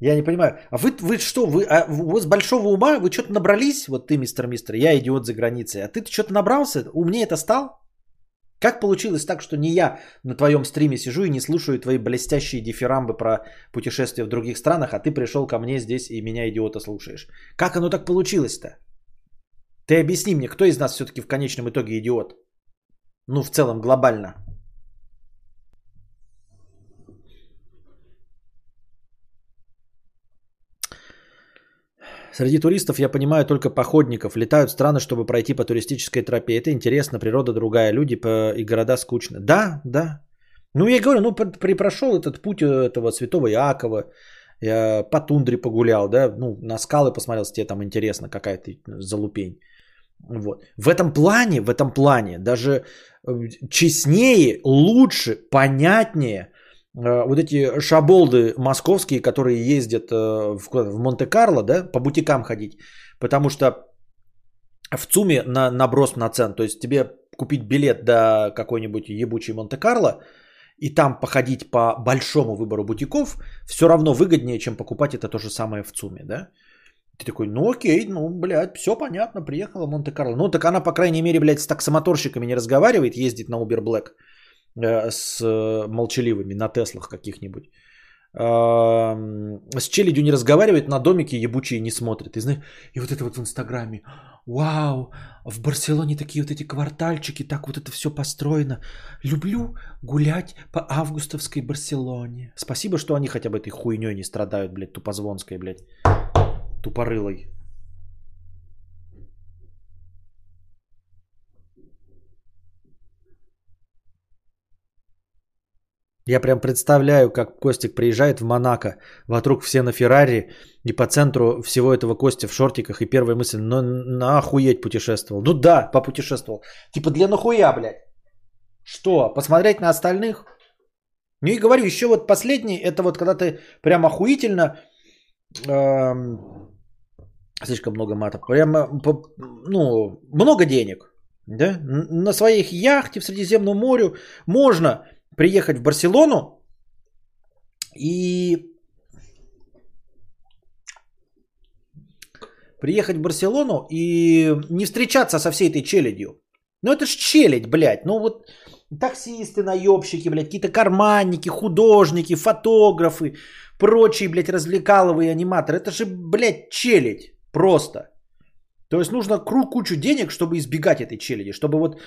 Я не понимаю. А вы, вы что, вы, а вы с большого ума, вы что-то набрались? Вот ты, мистер Мистер, я идиот за границей. А ты что-то набрался? Умнее это стал? Как получилось так, что не я на твоем стриме сижу и не слушаю твои блестящие дифирамбы про путешествия в других странах, а ты пришел ко мне здесь и меня, идиота, слушаешь? Как оно так получилось-то? Ты объясни мне, кто из нас все-таки в конечном итоге идиот? Ну, в целом, глобально. Среди туристов я понимаю только походников. Летают страны, чтобы пройти по туристической тропе. Это интересно, природа другая, люди и города скучно. Да, да. Ну, я говорю, ну, прошел этот путь э, этого святого Иакова, я по тундре погулял, да, ну, на скалы посмотрел, если тебе там интересно, какая то залупень. Вот. В этом плане, в этом плане даже э, честнее, лучше, понятнее – Э, вот эти шаболды московские, которые ездят э, в, в Монте-Карло, да, по бутикам ходить, потому что в ЦУМе на наброс на цен, то есть тебе купить билет до какой-нибудь ебучей Монте-Карло и там походить по большому выбору бутиков, все равно выгоднее, чем покупать это то же самое в ЦУМе, да. Ты такой, ну окей, ну, блядь, все понятно, приехала в Монте-Карло. Ну, так она, по крайней мере, блядь, с таксомоторщиками не разговаривает, ездит на Uber Black. Э, с молчаливыми на Теслах каких-нибудь. С челядью не разговаривает, на домике ебучие не смотрит. И, знаешь, и вот это вот в Инстаграме. Вау, в Барселоне такие вот эти квартальчики, так вот это все построено. Люблю гулять по августовской Барселоне. Спасибо, что они хотя бы этой хуйней не страдают, блядь, тупозвонской, блядь, тупорылой. Я прям представляю, как Костик приезжает в Монако, вокруг все на Феррари, и по центру всего этого Костя в шортиках, и первая мысль, ну нахуеть путешествовал. Ну да, попутешествовал. Типа для нахуя, блядь? Что, посмотреть на остальных? Ну и говорю, еще вот последний, это вот когда ты прям охуительно, эм, слишком много матов, прям, ну, много денег, да, на своих яхте в Средиземном морю можно приехать в Барселону и приехать в Барселону и не встречаться со всей этой челядью. Ну это ж челядь, блядь. Ну вот таксисты, наебщики, блядь, какие-то карманники, художники, фотографы, прочие, блядь, развлекаловые аниматоры. Это же, блядь, челядь просто. То есть нужно круг кучу денег, чтобы избегать этой челяди, чтобы вот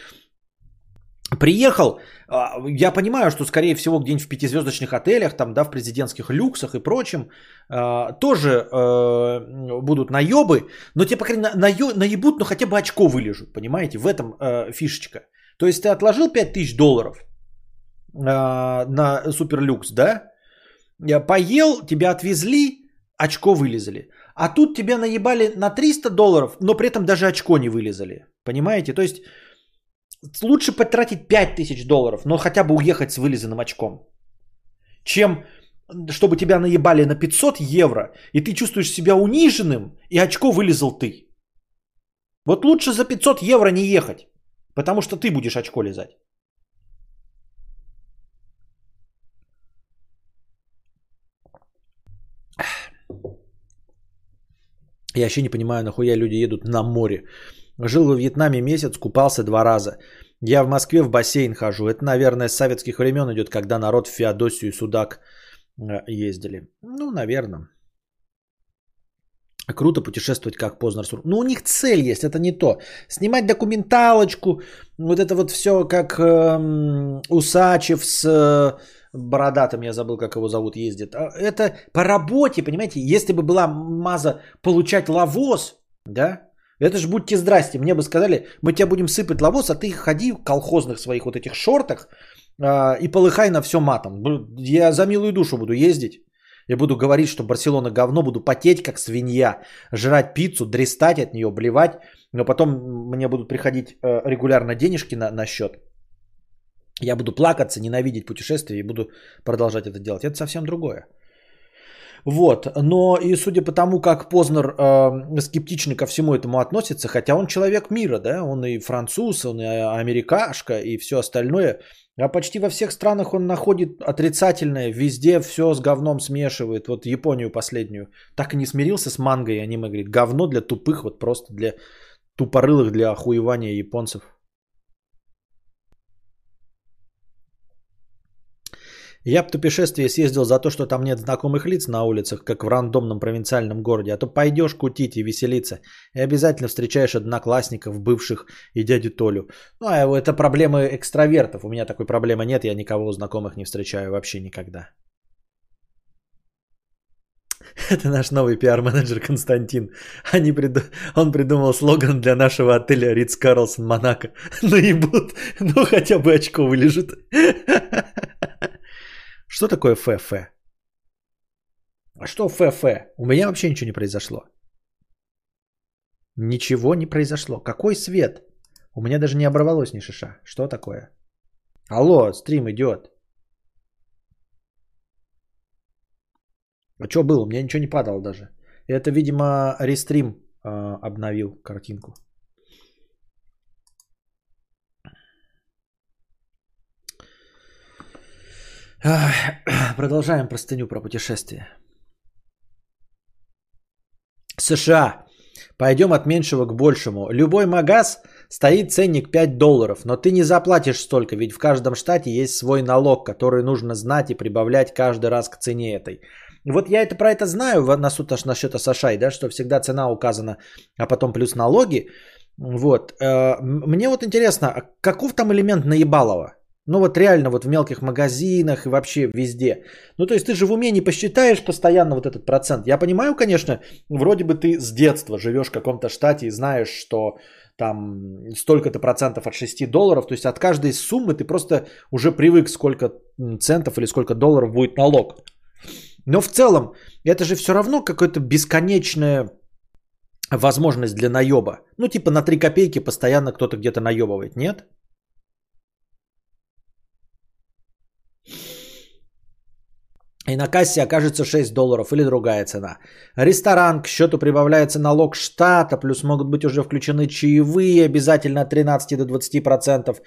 Приехал, а, я понимаю, что, скорее всего, где-нибудь в пятизвездочных отелях, там, да, в президентских люксах и прочем, а, тоже э, будут наебы, но тебе, по крайней мере, наебут, но хотя бы очко вылежут, понимаете, в этом э, фишечка. То есть ты отложил 5000 долларов а, на суперлюкс, да, поел, тебя отвезли, очко вылезали. А тут тебя наебали на 300 долларов, но при этом даже очко не вылезали, понимаете, то есть лучше потратить 5000 долларов, но хотя бы уехать с вылизанным очком, чем чтобы тебя наебали на 500 евро, и ты чувствуешь себя униженным, и очко вылезал ты. Вот лучше за 500 евро не ехать, потому что ты будешь очко лизать. Я вообще не понимаю, нахуя люди едут на море. Жил во Вьетнаме месяц, купался два раза. Я в Москве в бассейн хожу. Это, наверное, с советских времен идет, когда народ в Феодосию и Судак э, ездили. Ну, наверное. Круто путешествовать как Познер. Ну, у них цель есть, это не то. Снимать документалочку, вот это вот все как эм, Усачев с э, бородатым, я забыл, как его зовут, ездит. А, это по работе, понимаете, если бы была маза получать лавоз, да, это ж будьте здрасте, мне бы сказали, мы тебя будем сыпать лавоз, а ты ходи в колхозных своих вот этих шортах э, и полыхай на все матом. Я за милую душу буду ездить. Я буду говорить, что Барселона говно, буду потеть как свинья, жрать пиццу, дрестать от нее, блевать, но потом мне будут приходить э, регулярно денежки на, на счет. Я буду плакаться, ненавидеть путешествия и буду продолжать это делать. Это совсем другое. Вот, но и судя по тому, как Познер э, скептично ко всему этому относится, хотя он человек мира, да, он и француз, он и америкашка, и все остальное, А почти во всех странах он находит отрицательное, везде все с говном смешивает. Вот Японию последнюю. Так и не смирился с мангой аниме, говорит, говно для тупых, вот просто для тупорылых, для охуевания японцев. Я бы в путешествие съездил за то, что там нет знакомых лиц на улицах, как в рандомном провинциальном городе. А то пойдешь кутить и веселиться, и обязательно встречаешь одноклассников, бывших и дядю Толю. Ну, а это проблемы экстравертов. У меня такой проблемы нет, я никого знакомых не встречаю вообще никогда. Это наш новый пиар-менеджер Константин. Они приду... Он придумал слоган для нашего отеля Ридс Карлсон Монако. Ну и будут, ну хотя бы очко вылежит. Что такое ФФ? А что ФФ? У меня вообще ничего не произошло. Ничего не произошло. Какой свет? У меня даже не оборвалось ни шиша. Что такое? Алло, стрим идет. А что было? У меня ничего не падало даже. Это, видимо, рестрим э, обновил картинку. Продолжаем простыню про путешествие. США. Пойдем от меньшего к большему. Любой магаз стоит ценник 5 долларов, но ты не заплатишь столько, ведь в каждом штате есть свой налог, который нужно знать и прибавлять каждый раз к цене этой. Вот я это про это знаю на суд насчет США, да, что всегда цена указана, а потом плюс налоги. Вот. Э, мне вот интересно, а каков там элемент наебалова? Ну вот реально вот в мелких магазинах и вообще везде. Ну то есть ты же в уме не посчитаешь постоянно вот этот процент. Я понимаю, конечно, вроде бы ты с детства живешь в каком-то штате и знаешь, что там столько-то процентов от 6 долларов. То есть от каждой суммы ты просто уже привык, сколько центов или сколько долларов будет налог. Но в целом это же все равно какая-то бесконечная возможность для наеба. Ну типа на 3 копейки постоянно кто-то где-то наебывает, нет? И на кассе окажется 6 долларов или другая цена. Ресторан, к счету прибавляется налог штата, плюс могут быть уже включены чаевые, обязательно от 13 до 20%.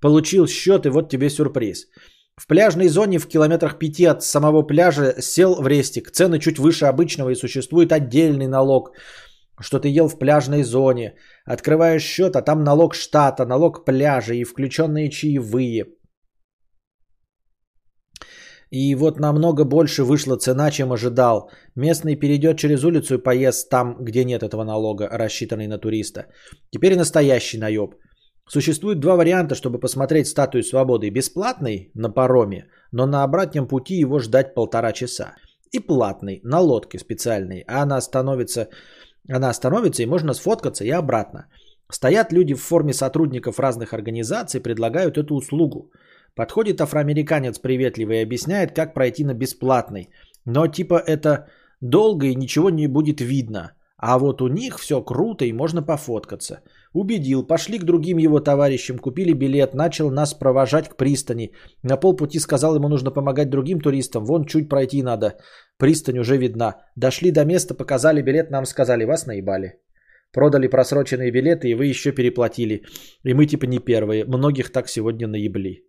Получил счет и вот тебе сюрприз. В пляжной зоне в километрах 5 от самого пляжа сел в рестик. Цены чуть выше обычного и существует отдельный налог, что ты ел в пляжной зоне. Открываешь счет, а там налог штата, налог пляжа и включенные чаевые. И вот намного больше вышла цена, чем ожидал. Местный перейдет через улицу и поест там, где нет этого налога, рассчитанный на туриста. Теперь настоящий наеб. Существует два варианта, чтобы посмотреть статую свободы. Бесплатный на пароме, но на обратном пути его ждать полтора часа. И платный на лодке специальной. А она остановится, она остановится и можно сфоткаться и обратно. Стоят люди в форме сотрудников разных организаций, предлагают эту услугу. Подходит афроамериканец приветливо и объясняет, как пройти на бесплатный. Но типа это долго и ничего не будет видно. А вот у них все круто и можно пофоткаться. Убедил, пошли к другим его товарищам, купили билет, начал нас провожать к пристани. На полпути сказал, ему нужно помогать другим туристам, вон чуть пройти надо. Пристань уже видна. Дошли до места, показали билет, нам сказали, вас наебали. Продали просроченные билеты, и вы еще переплатили. И мы типа не первые. Многих так сегодня наебли.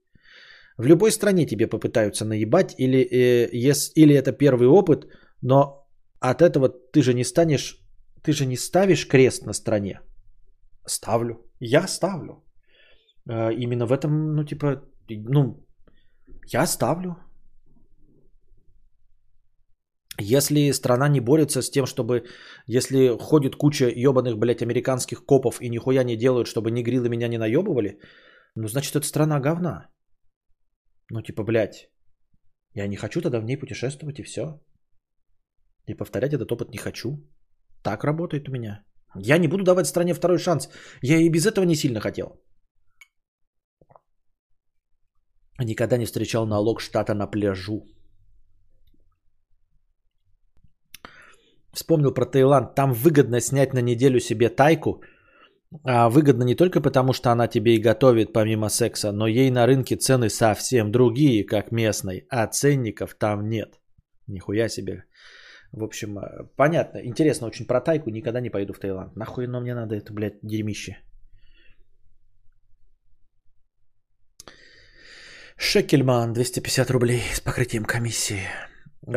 В любой стране тебе попытаются наебать, или, э, ес, или это первый опыт, но от этого ты же не станешь, ты же не ставишь крест на стране. Ставлю. Я ставлю. Э, именно в этом, ну, типа, ну, я ставлю. Если страна не борется с тем, чтобы, если ходит куча ебаных, блядь, американских копов и нихуя не делают, чтобы негрилы меня не наебывали, ну, значит, это страна говна. Ну, типа, блядь, я не хочу тогда в ней путешествовать и все. И повторять этот опыт не хочу. Так работает у меня. Я не буду давать стране второй шанс. Я и без этого не сильно хотел. Никогда не встречал налог штата на пляжу. Вспомнил про Таиланд. Там выгодно снять на неделю себе тайку – а выгодно не только потому, что она тебе и готовит помимо секса, но ей на рынке цены совсем другие, как местной, а ценников там нет. Нихуя себе. В общем, э, понятно. Интересно очень про тайку. Никогда не пойду в Таиланд. Нахуй но мне надо это, блядь, дерьмище. Шекельман, 250 рублей с покрытием комиссии.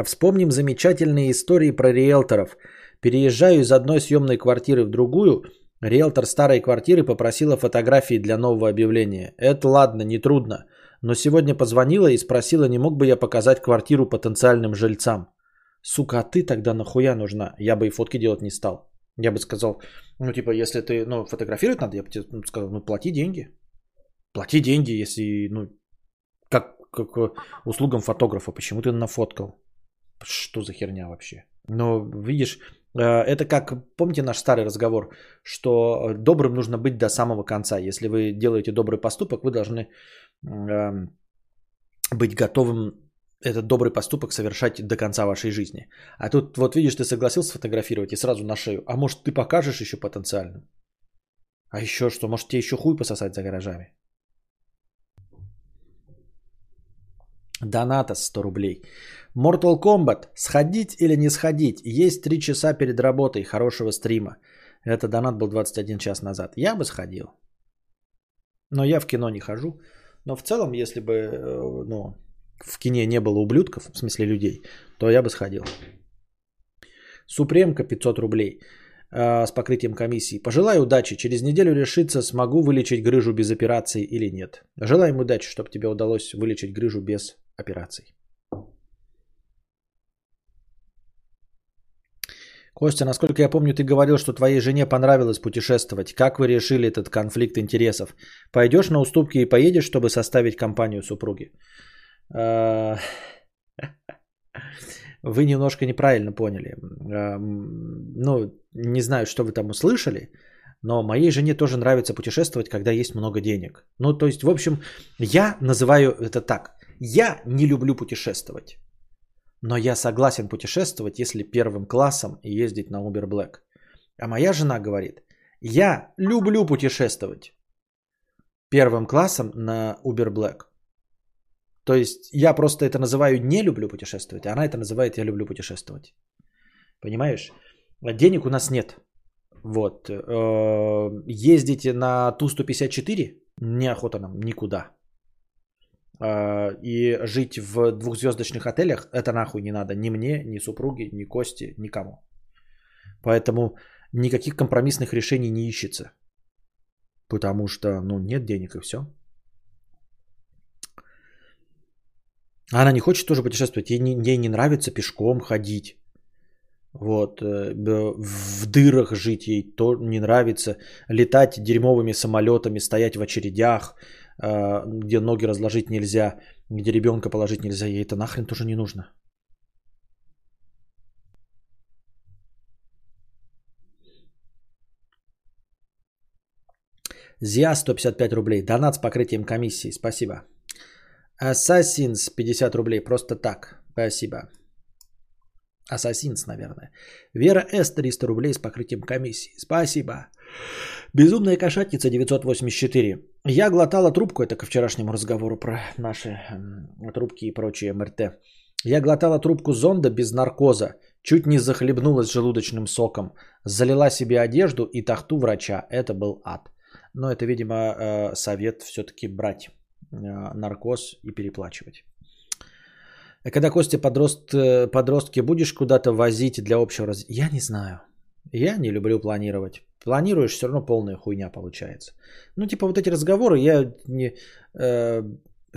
Вспомним замечательные истории про риэлторов. Переезжаю из одной съемной квартиры в другую. Риэлтор старой квартиры попросила фотографии для нового объявления. Это ладно, не трудно. Но сегодня позвонила и спросила, не мог бы я показать квартиру потенциальным жильцам. Сука, а ты тогда нахуя нужна? Я бы и фотки делать не стал. Я бы сказал, ну типа, если ты, ну, фотографировать надо, я бы тебе сказал, ну, плати деньги. Плати деньги, если, ну, как, как услугам фотографа, почему ты нафоткал? Что за херня вообще? Но видишь, э, это как, помните наш старый разговор, что добрым нужно быть до самого конца. Если вы делаете добрый поступок, вы должны эм, быть готовым этот добрый поступок совершать до конца вашей жизни. А тут вот видишь, ты согласился сфотографировать и сразу на шею. А может ты покажешь еще потенциально? А еще что? Может тебе еще хуй пососать за гаражами? Доната 100 рублей. Mortal Kombat. Сходить или не сходить? Есть 3 часа перед работой хорошего стрима. Это донат был 21 час назад. Я бы сходил. Но я в кино не хожу. Но в целом, если бы э, ну, в кине не было ублюдков, в смысле людей, то я бы сходил. Супремка 500 рублей э, с покрытием комиссии. Пожелаю удачи. Через неделю решиться, смогу вылечить грыжу без операции или нет. Желаем удачи, чтобы тебе удалось вылечить грыжу без операций. Костя, насколько я помню, ты говорил, что твоей жене понравилось путешествовать. Как вы решили этот конфликт интересов? Пойдешь на уступки и поедешь, чтобы составить компанию супруги? А, вы немножко неправильно поняли. Ну, не знаю, что вы там услышали, но моей жене тоже нравится путешествовать, когда есть много денег. Ну, то есть, в общем, я называю это так. Я не люблю путешествовать. Но я согласен путешествовать, если первым классом ездить на Uber Black. А моя жена говорит, я люблю путешествовать первым классом на Uber Black. То есть я просто это называю не люблю путешествовать, а она это называет я люблю путешествовать. Понимаешь? Денег у нас нет. Вот. Э, ездите на Ту-154? Неохота нам никуда. Э, и жить в двухзвездочных отелях, это нахуй не надо ни мне, ни супруге, ни Косте, никому. Поэтому никаких компромиссных решений не ищется. Потому что, ну, нет денег и все. Она не хочет тоже путешествовать. Ей не, ей не нравится пешком ходить. Вот, э, в дырах жить ей то не нравится. Летать дерьмовыми самолетами, стоять в очередях, где ноги разложить нельзя, где ребенка положить нельзя. Ей это нахрен тоже не нужно. Зия 155 рублей. Донат с покрытием комиссии. Спасибо. Ассасинс 50 рублей. Просто так. Спасибо. Ассасинс, наверное. Вера С 300 рублей с покрытием комиссии. Спасибо. Безумная кошатница 984. Я глотала трубку, это ко вчерашнему разговору про наши трубки и прочие МРТ. Я глотала трубку зонда без наркоза. Чуть не захлебнулась желудочным соком. Залила себе одежду и тахту врача. Это был ад. Но это, видимо, э, совет все-таки брать э, наркоз и переплачивать. А когда, Костя, подрост, э, подростки будешь куда-то возить для общего развития? Я не знаю. Я не люблю планировать. Планируешь, все равно полная хуйня получается. Ну, типа вот эти разговоры, я не... Э,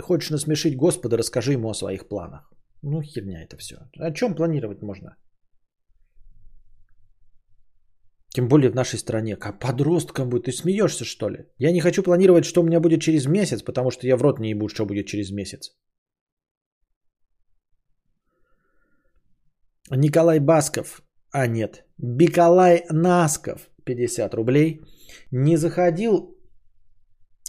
хочешь насмешить Господа, расскажи ему о своих планах. Ну, херня это все. О чем планировать можно? Тем более в нашей стране. Как подросткам будет. Ты смеешься, что ли? Я не хочу планировать, что у меня будет через месяц, потому что я в рот не ебу, что будет через месяц. Николай Басков. А нет. Биколай Насков. 50 рублей. Не заходил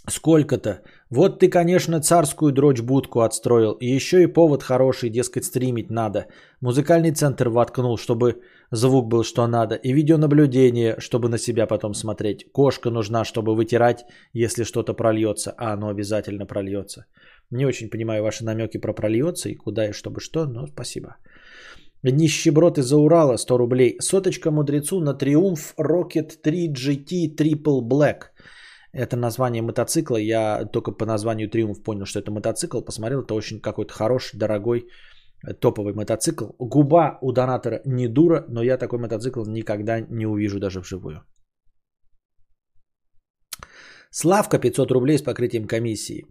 сколько-то. Вот ты, конечно, царскую дрочь-будку отстроил. И еще и повод хороший, дескать, стримить надо. Музыкальный центр воткнул, чтобы звук был что надо. И видеонаблюдение, чтобы на себя потом смотреть. Кошка нужна, чтобы вытирать, если что-то прольется. А оно обязательно прольется. Не очень понимаю ваши намеки про прольется и куда и чтобы что, но спасибо. Нищеброд из-за Урала 100 рублей. Соточка мудрецу на Триумф Rocket 3 GT Triple Black. Это название мотоцикла. Я только по названию Триумф понял, что это мотоцикл. Посмотрел, это очень какой-то хороший, дорогой, э, топовый мотоцикл. Губа у донатора не дура, но я такой мотоцикл никогда не увижу даже вживую. Славка 500 рублей с покрытием комиссии.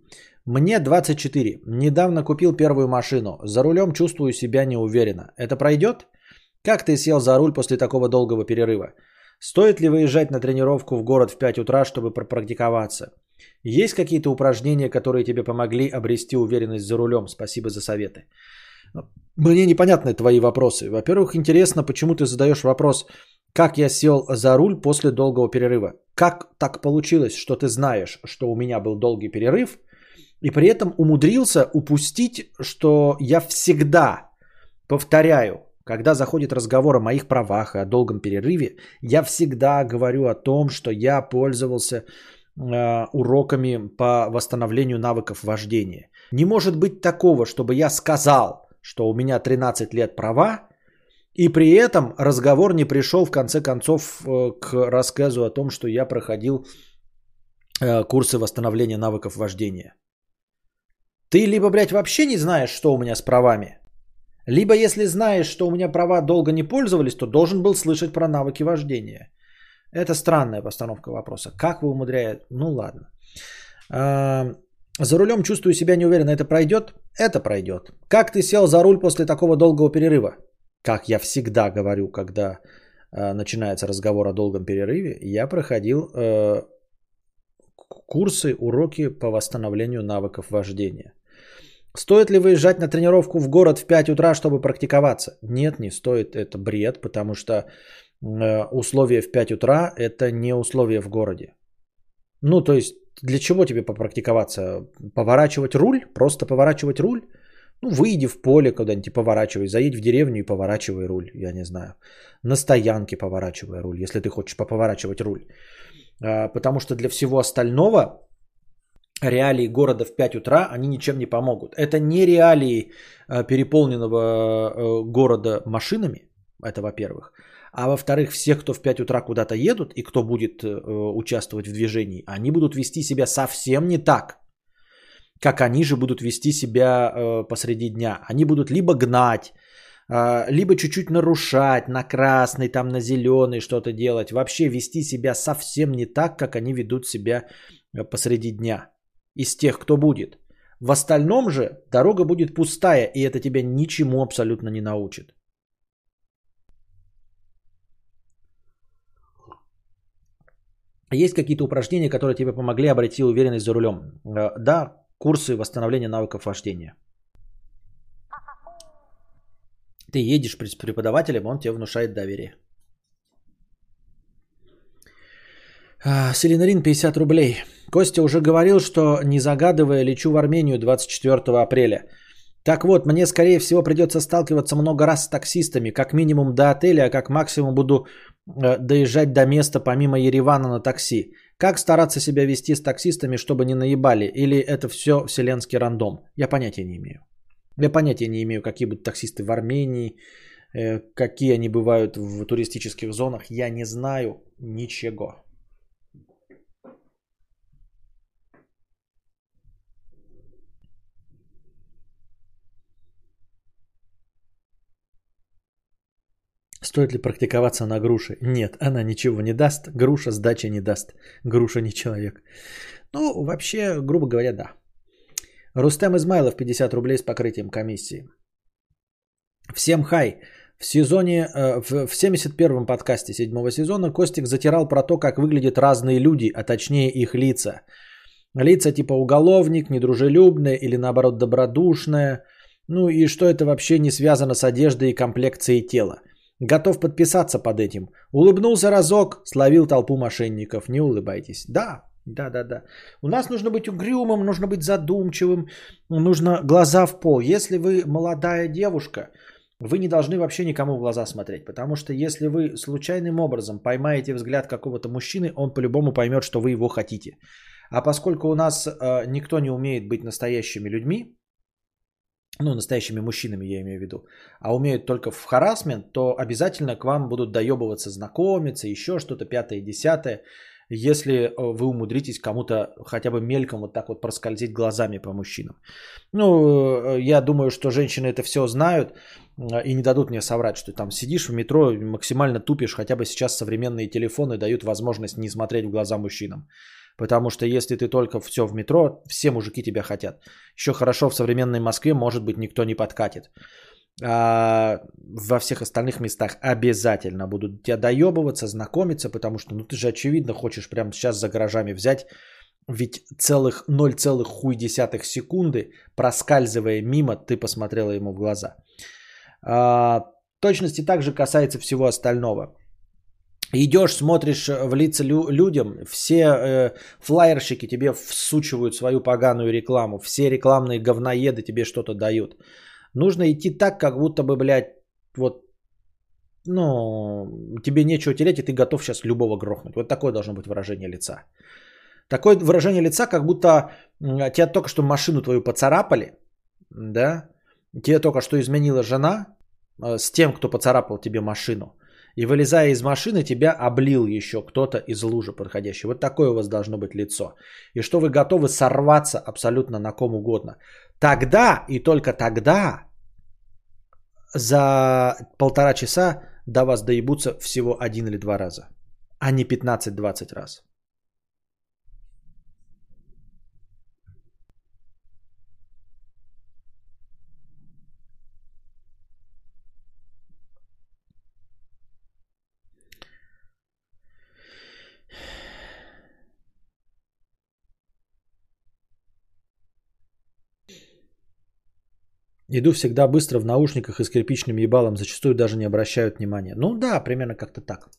Мне 24. Недавно купил первую машину. За рулем чувствую себя неуверенно. Это пройдет? Как ты сел за руль после такого долгого перерыва? Стоит ли выезжать на тренировку в город в 5 утра, чтобы пропрактиковаться? Есть какие-то упражнения, которые тебе помогли обрести уверенность за рулем? Спасибо за советы. Мне непонятны твои вопросы. Во-первых, интересно, почему ты задаешь вопрос, как я сел за руль после долгого перерыва. Как так получилось, что ты знаешь, что у меня был долгий перерыв, и при этом умудрился упустить, что я всегда повторяю, когда заходит разговор о моих правах и о долгом перерыве, я всегда говорю о том, что я пользовался э, уроками по восстановлению навыков вождения. Не может быть такого, чтобы я сказал, что у меня 13 лет права, и при этом разговор не пришел в конце концов э, к рассказу о том, что я проходил э, курсы восстановления навыков вождения. Ты либо, блядь, вообще не знаешь, что у меня с правами, либо если знаешь, что у меня права долго не пользовались, то должен был слышать про навыки вождения. Это странная постановка вопроса. Как вы умудряете? Ну ладно. А, за рулем чувствую себя неуверенно. Это пройдет? Это пройдет. Как ты сел за руль после такого долгого перерыва? Как я всегда говорю, когда э, начинается разговор о долгом перерыве, я проходил э, курсы, уроки по восстановлению навыков вождения. Стоит ли выезжать на тренировку в город в 5 утра, чтобы практиковаться? Нет, не стоит. Это бред, потому что э, условия в 5 утра – это не условия в городе. Ну, то есть, для чего тебе попрактиковаться? Поворачивать руль? Просто поворачивать руль? Ну, выйди в поле куда-нибудь и поворачивай. Заедь в деревню и поворачивай руль, я не знаю. На стоянке поворачивай руль, если ты хочешь поповорачивать руль. А, потому что для всего остального реалии города в 5 утра, они ничем не помогут. Это не реалии а, переполненного э, города машинами, это во-первых. А во-вторых, всех, кто в 5 утра куда-то едут и кто будет э, участвовать в движении, они будут вести себя совсем не так, как они же будут вести себя э, посреди дня. Они будут либо гнать, либо чуть-чуть нарушать на красный, там на зеленый что-то делать. Вообще вести себя совсем не так, как они ведут себя посреди дня из тех, кто будет. В остальном же дорога будет пустая, и это тебя ничему абсолютно не научит. Есть какие-то упражнения, которые тебе помогли обрести уверенность за рулем? Э, да, курсы восстановления навыков вождения. Ты едешь с преподавателем, он тебе внушает доверие. А, Селинарин 50 рублей. Костя уже говорил, что не загадывая лечу в Армению 24 апреля. Так вот, мне скорее всего придется сталкиваться много раз с таксистами, как минимум до отеля, а как максимум буду э, доезжать до места помимо Еревана на такси. Как стараться себя вести с таксистами, чтобы не наебали? Или это все вселенский рандом? Я понятия не имею. Я понятия не имею, какие будут таксисты в Армении, э, какие они бывают в туристических зонах. Я не знаю ничего. Стоит ли практиковаться на груше? Нет, она ничего не даст. Груша сдачи не даст. Груша не человек. Ну, вообще, грубо говоря, да. Рустем Измайлов, 50 рублей с покрытием комиссии. Всем хай. В сезоне, э, в 71-м подкасте седьмого сезона Костик затирал про то, как выглядят разные люди, а точнее их лица. Лица типа уголовник, недружелюбное или наоборот добродушное. Ну и что это вообще не связано с одеждой и комплекцией тела. Готов подписаться под этим. Улыбнулся разок, словил толпу мошенников. Не улыбайтесь. Да, да, да, да. У нас нужно быть угрюмым, нужно быть задумчивым, нужно глаза в пол. Если вы молодая девушка, вы не должны вообще никому в глаза смотреть, потому что если вы случайным образом поймаете взгляд какого-то мужчины, он по-любому поймет, что вы его хотите. А поскольку у нас э, никто не умеет быть настоящими людьми, ну, настоящими мужчинами я имею в виду, а умеют только в харасмент, то обязательно к вам будут доебываться знакомиться, еще что-то, пятое, десятое. если э, вы умудритесь кому-то хотя бы мельком вот так вот проскользить глазами по мужчинам. Ну, э, я думаю, что женщины это все знают э, и не дадут мне соврать, что там сидишь в метро, максимально тупишь, хотя бы сейчас современные телефоны дают возможность не смотреть в глаза мужчинам. Потому что если ты только все в метро, все мужики тебя хотят. Еще хорошо в современной Москве, может быть, никто не подкатит. А во всех остальных местах обязательно будут тебя доебываться, знакомиться, потому что ну ты же очевидно хочешь прямо сейчас за гаражами взять, ведь целых 0, хуй десятых секунды, проскальзывая мимо, ты посмотрела ему в глаза. А, точности также касается всего остального. Идешь, смотришь в лица лю- людям, все э, флайерщики тебе всучивают свою поганую рекламу, все рекламные говноеды тебе что-то дают. Нужно идти так, как будто бы, блядь, вот, ну, тебе нечего терять, и ты готов сейчас любого грохнуть. Вот такое должно быть выражение лица. Такое выражение лица, как будто тебя только что машину твою поцарапали, да, тебе только что изменила жена э, с тем, кто поцарапал тебе машину. И вылезая из машины, тебя облил еще кто-то из лужи подходящий. Вот такое у вас должно быть лицо. И что вы готовы сорваться абсолютно на ком угодно. Тогда и только тогда за полтора часа до вас доебутся всего один или два раза, а не 15-20 раз. Иду всегда быстро в наушниках и с кирпичным ебалом, зачастую даже не обращают внимания. Ну да, примерно как-то так.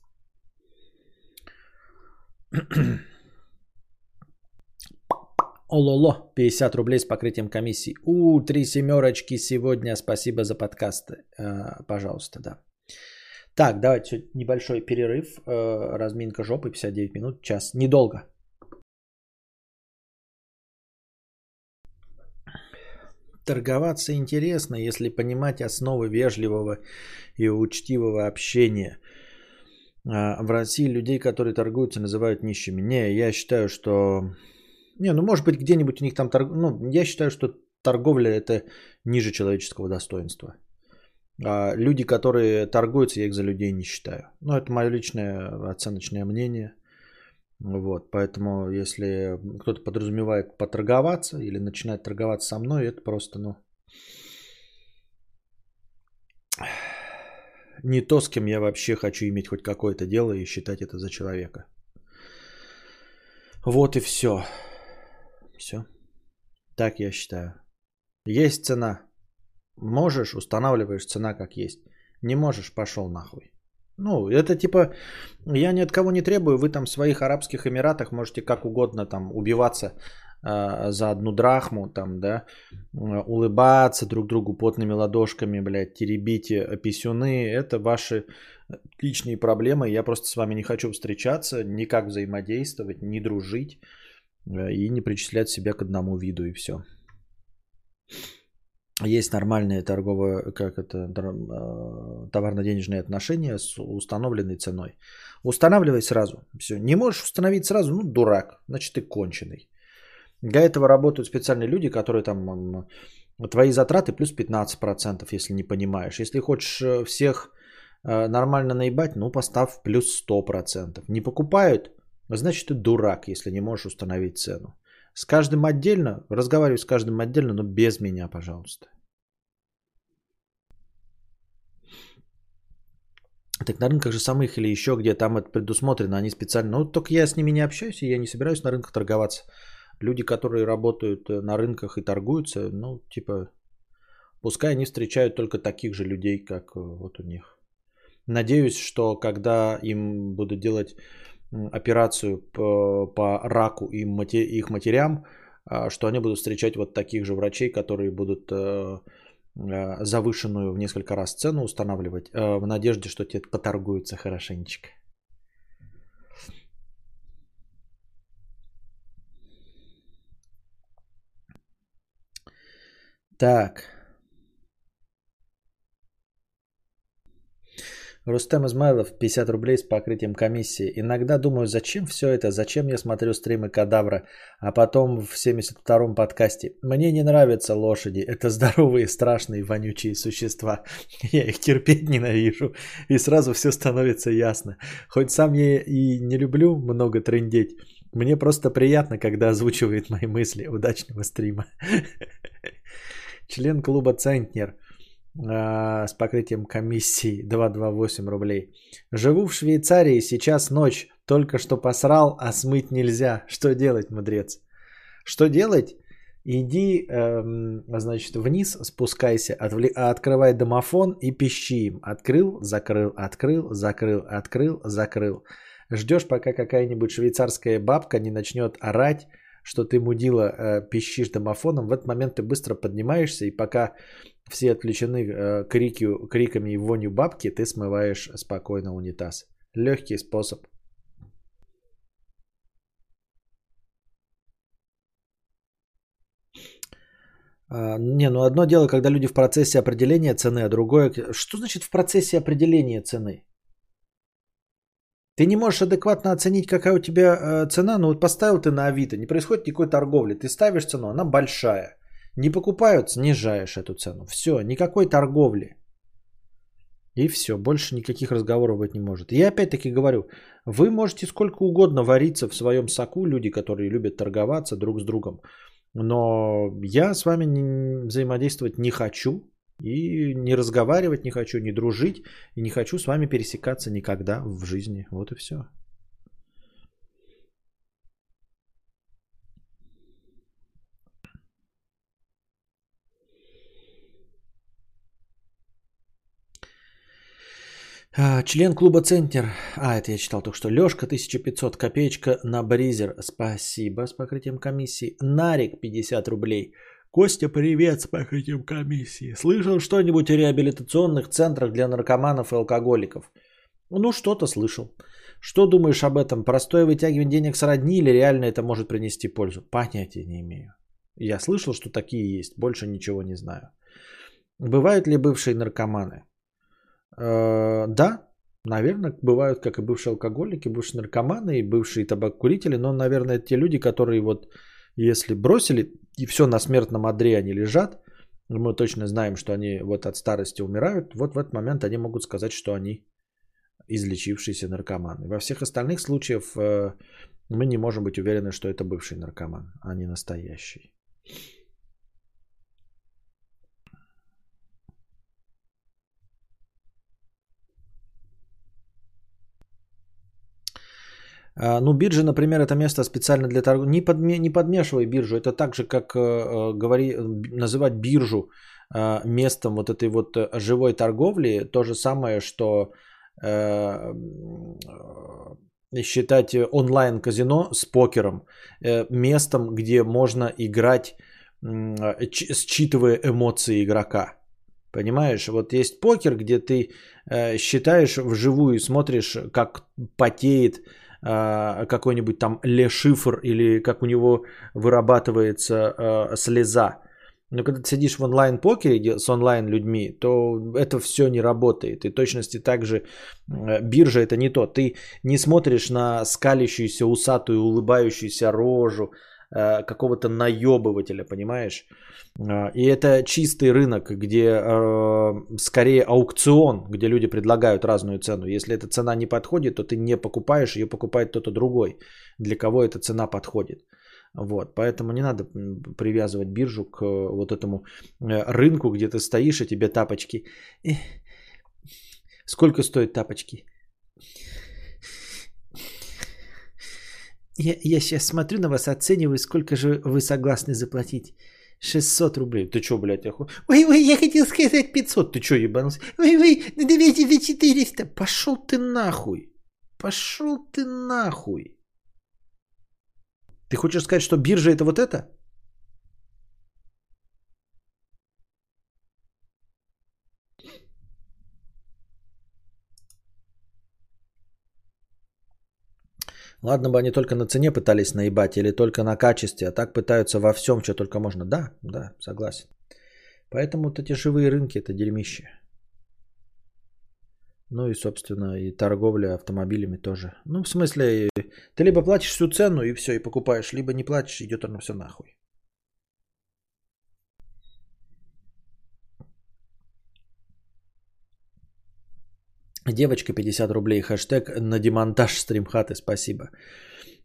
Ололо, 50 рублей с покрытием комиссии. У, три семерочки сегодня. Спасибо за подкаст. Э, пожалуйста, да. Так, давайте небольшой перерыв. Э, разминка жопы, 59 минут, час. Недолго. Торговаться интересно, если понимать основы вежливого и учтивого общения. А, в России людей, которые торгуются, называют нищими. Не, я считаю, что... Не, ну может быть где-нибудь у них там торг... Ну, я считаю, что торговля это ниже человеческого достоинства. А люди, которые торгуются, я их за людей не считаю. Ну, это мое личное оценочное мнение – вот, поэтому если кто-то подразумевает поторговаться или начинает торговаться со мной, это просто, ну, не то, с кем я вообще хочу иметь хоть какое-то дело и считать это за человека. Вот и все. Все. Так я считаю. Есть цена. Можешь, устанавливаешь цена как есть. Не можешь, пошел нахуй. Ну, это типа, я ни от кого не требую, вы там в своих Арабских Эмиратах можете как угодно там убиваться э, за одну драхму, там, да, улыбаться друг другу потными ладошками, блядь, теребите писюны, это ваши личные проблемы, я просто с вами не хочу встречаться, никак взаимодействовать, не дружить э, и не причислять себя к одному виду и все. Есть нормальные торговые, как это, э, товарно-денежные отношения с установленной ценой. Устанавливай сразу. Все. Не можешь установить сразу, ну, дурак, значит, ты конченый. Для этого работают специальные люди, которые там твои затраты плюс 15%, если не понимаешь. Если хочешь э, всех э, нормально наебать, ну, поставь плюс 100%. Не покупают, значит, ты дурак, если не можешь установить цену. С каждым отдельно, разговаривай с каждым отдельно, но без меня, пожалуйста. Так на рынках же самых или еще где там это предусмотрено, они специально. Ну, только я с ними не общаюсь, и я не собираюсь на рынках торговаться. Люди, которые работают э, на рынках и торгуются, ну, типа, пускай они встречают только таких же людей, как э, вот у них. Надеюсь, что когда им будут делать операцию по, раку и их матерям, а, что они будут встречать вот таких же врачей, которые будут э, э, завышенную в несколько раз цену устанавливать э, в надежде, что те поторгуются хорошенечко. Так. Рустем Измайлов, 50 рублей с покрытием комиссии. Иногда думаю, зачем все это, зачем я смотрю стримы Кадавра, а потом в 72-м подкасте. Мне не нравятся лошади, это здоровые, страшные, вонючие существа. Я их терпеть ненавижу, и сразу все становится ясно. Хоть сам я и не люблю много трындеть, мне просто приятно, когда озвучивает мои мысли. Удачного стрима. Член клуба Центнер с покрытием комиссии 228 рублей. Живу в Швейцарии, сейчас ночь, только что посрал, а смыть нельзя. Что делать, мудрец? Что делать? Иди, эм, значит, вниз спускайся, отвли... открывай домофон и пищи им. Открыл, закрыл, открыл, закрыл, открыл, закрыл. Ждешь, пока какая-нибудь швейцарская бабка не начнет орать, что ты мудила э, пищишь домофоном. В этот момент ты быстро поднимаешься, и пока все отвлечены э, крики, криками и вонью бабки, ты смываешь спокойно унитаз. Легкий способ. А, не, ну одно дело, когда люди в процессе определения цены, а другое... Что значит в процессе определения цены? Ты не можешь адекватно оценить, какая у тебя э, цена, но вот поставил ты на Авито, не происходит никакой торговли, ты ставишь цену, она большая. Не покупают, снижаешь эту цену. Все, никакой торговли. И все, больше никаких разговоров быть не может. Я опять-таки говорю, вы можете сколько угодно вариться в своем соку, люди, которые любят торговаться друг с другом. Но я с вами взаимодействовать не хочу. И не разговаривать не хочу, не дружить. И не хочу с вами пересекаться никогда в жизни. Вот и все. А, член клуба Центнер. А, это я читал только что. Лешка 1500, копеечка на Бризер. Спасибо с покрытием комиссии. Нарик 50 рублей. Костя, привет с покрытием комиссии. Слышал что-нибудь о реабилитационных центрах для наркоманов и алкоголиков? Ну, что-то слышал. Что думаешь об этом? Простое вытягивание денег сродни или реально это может принести пользу? Понятия не имею. Я слышал, что такие есть. Больше ничего не знаю. Бывают ли бывшие наркоманы? Э, да, наверное, бывают как и бывшие алкоголики, бывшие наркоманы и бывшие табаккурители, но, наверное, те люди, которые вот если бросили и все на смертном одре они лежат, мы точно знаем, что они вот от старости умирают, вот в этот момент они могут сказать, что они излечившиеся наркоманы. Во всех остальных случаях э, мы не можем быть уверены, что это бывший наркоман, а не настоящий. Ну, биржа, например, это место специально для торговли. Не, подме... не подмешивай биржу. Это так же, как э, э говори... называть биржу э, местом вот этой вот э, живой торговли. То же самое, что э, считать онлайн-казино с покером э, местом, где можно играть, э, считывая эмоции игрока. Понимаешь, вот есть покер, где ты э, считаешь вживую, смотришь, как потеет а, какой-нибудь там лешифр или как у него вырабатывается э, слеза. Но когда ты сидишь в онлайн-покере с онлайн-людьми, то это все не работает. И точности также э, биржа это не то. Ты не смотришь на скалящуюся, усатую, улыбающуюся рожу, какого-то наебывателя, понимаешь? Э, и это чистый рынок, где э, скорее аукцион, где люди предлагают разную цену. Если эта цена не подходит, то ты не покупаешь, ее покупает кто-то другой, для кого эта цена подходит. Вот, поэтому не надо привязывать биржу к вот этому рынку, где ты стоишь, и тебе тапочки. Сколько стоят тапочки? Я, я сейчас смотрю на вас, оцениваю, сколько же вы согласны заплатить. 600 рублей. Ты что, блядь, оху... Ой, ой, я хотел сказать 500. Ты что, ебанулся? Ой, ой, давайте за 400. Пошел ты нахуй. Пошел ты нахуй. Ты хочешь сказать, что биржа это вот это? Ладно бы они только на цене пытались наебать или только на качестве, а так пытаются во всем, что только можно. Да, да, согласен. Поэтому вот эти живые рынки это дерьмище. Ну и, собственно, и торговля автомобилями тоже. Ну, в смысле, ты либо платишь всю цену и все, и покупаешь, либо не платишь, идет оно все нахуй. Девочка 50 рублей, хэштег на демонтаж стримхаты, спасибо.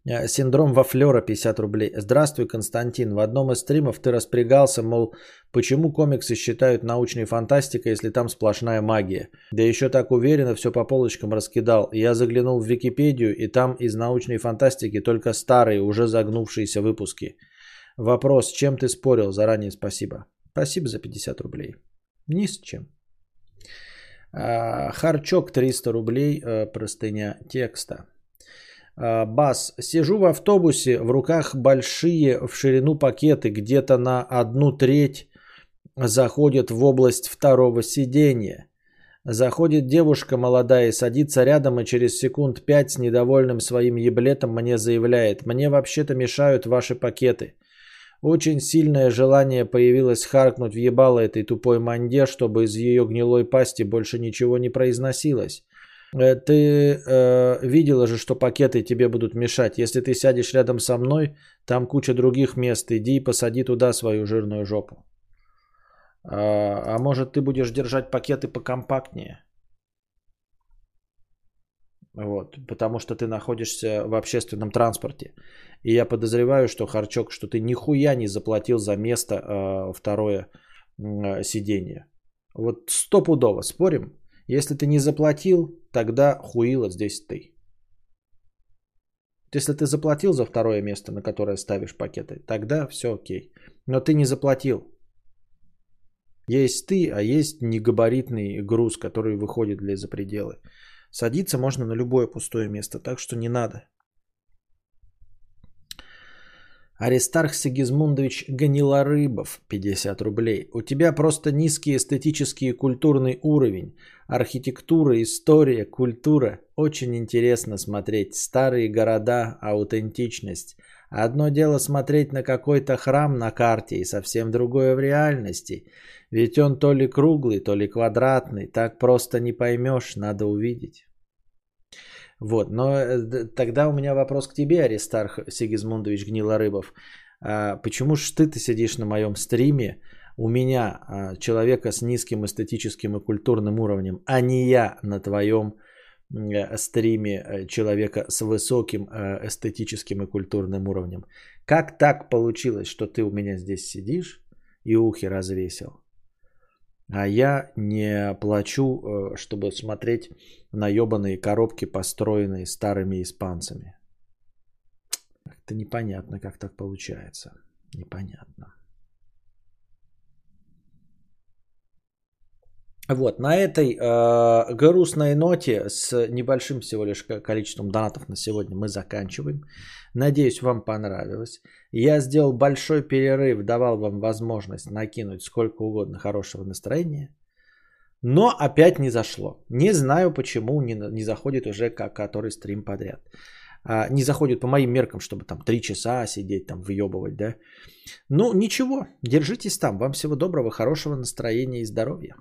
Э, синдром Вафлера 50 рублей. Здравствуй, Константин. В одном из стримов ты распрягался, мол, почему комиксы считают научной фантастикой, если там сплошная магия. Да еще так уверенно все по полочкам раскидал. Я заглянул в Википедию, и там из научной фантастики только старые, уже загнувшиеся выпуски. Вопрос, чем ты спорил? Заранее спасибо. Спасибо за 50 рублей. Ни с чем. А, Харчок 300 рублей, э, простыня текста. А, бас. Сижу в автобусе, в руках большие в ширину пакеты, где-то на одну треть заходят в область второго сидения. Заходит девушка молодая и садится рядом, и через секунд пять с недовольным своим еблетом мне заявляет, мне вообще-то мешают ваши пакеты. Очень сильное желание появилось харкнуть в ебало этой тупой манде, чтобы из ее гнилой пасти больше ничего не произносилось. Э, ты э, видела же, что пакеты тебе будут мешать. Если ты сядешь рядом со мной, там куча других мест. Иди и посади туда свою жирную жопу. А, а может ты будешь держать пакеты покомпактнее? Вот, потому что ты находишься в общественном транспорте. И я подозреваю, что Харчок, что ты нихуя не заплатил за место э, второе э, сиденье. Вот стопудово, спорим? Если ты не заплатил, тогда хуила здесь ты. Если ты заплатил за второе место, на которое ставишь пакеты, тогда все окей. Но ты не заплатил. Есть ты, а есть негабаритный груз, который выходит для за пределы. Садиться можно на любое пустое место, так что не надо. Аристарх Сигизмундович Ганиларыбов, 50 рублей. У тебя просто низкий эстетический и культурный уровень. Архитектура, история, культура. Очень интересно смотреть. Старые города, аутентичность. Одно дело смотреть на какой-то храм на карте и совсем другое в реальности. Ведь он то ли круглый, то ли квадратный. Так просто не поймешь, надо увидеть. Вот, но э, тогда у меня вопрос к тебе, Аристарх Сигизмундович Гнилорыбов. А почему ж ты, ты сидишь на моем стриме, у меня а, человека с низким эстетическим и культурным уровнем, а не я на твоем э, стриме э, человека с высоким эстетическим и культурным уровнем. Как так получилось, что ты у меня здесь сидишь и ухи развесил? А я не плачу, э, чтобы смотреть на ебаные коробки, построенные старыми испанцами. Это непонятно, как так получается. Непонятно. Вот, на этой э, грустной ноте с небольшим всего лишь количеством донатов на сегодня мы заканчиваем. Надеюсь, вам понравилось. Я сделал большой перерыв, давал вам возможность накинуть сколько угодно хорошего настроения. Но опять не зашло. Не знаю, почему не, не заходит уже как который стрим подряд. А, не заходит по моим меркам, чтобы там три часа сидеть, там въебывать, да. Ну, ничего, держитесь там. Вам всего доброго, хорошего настроения и здоровья.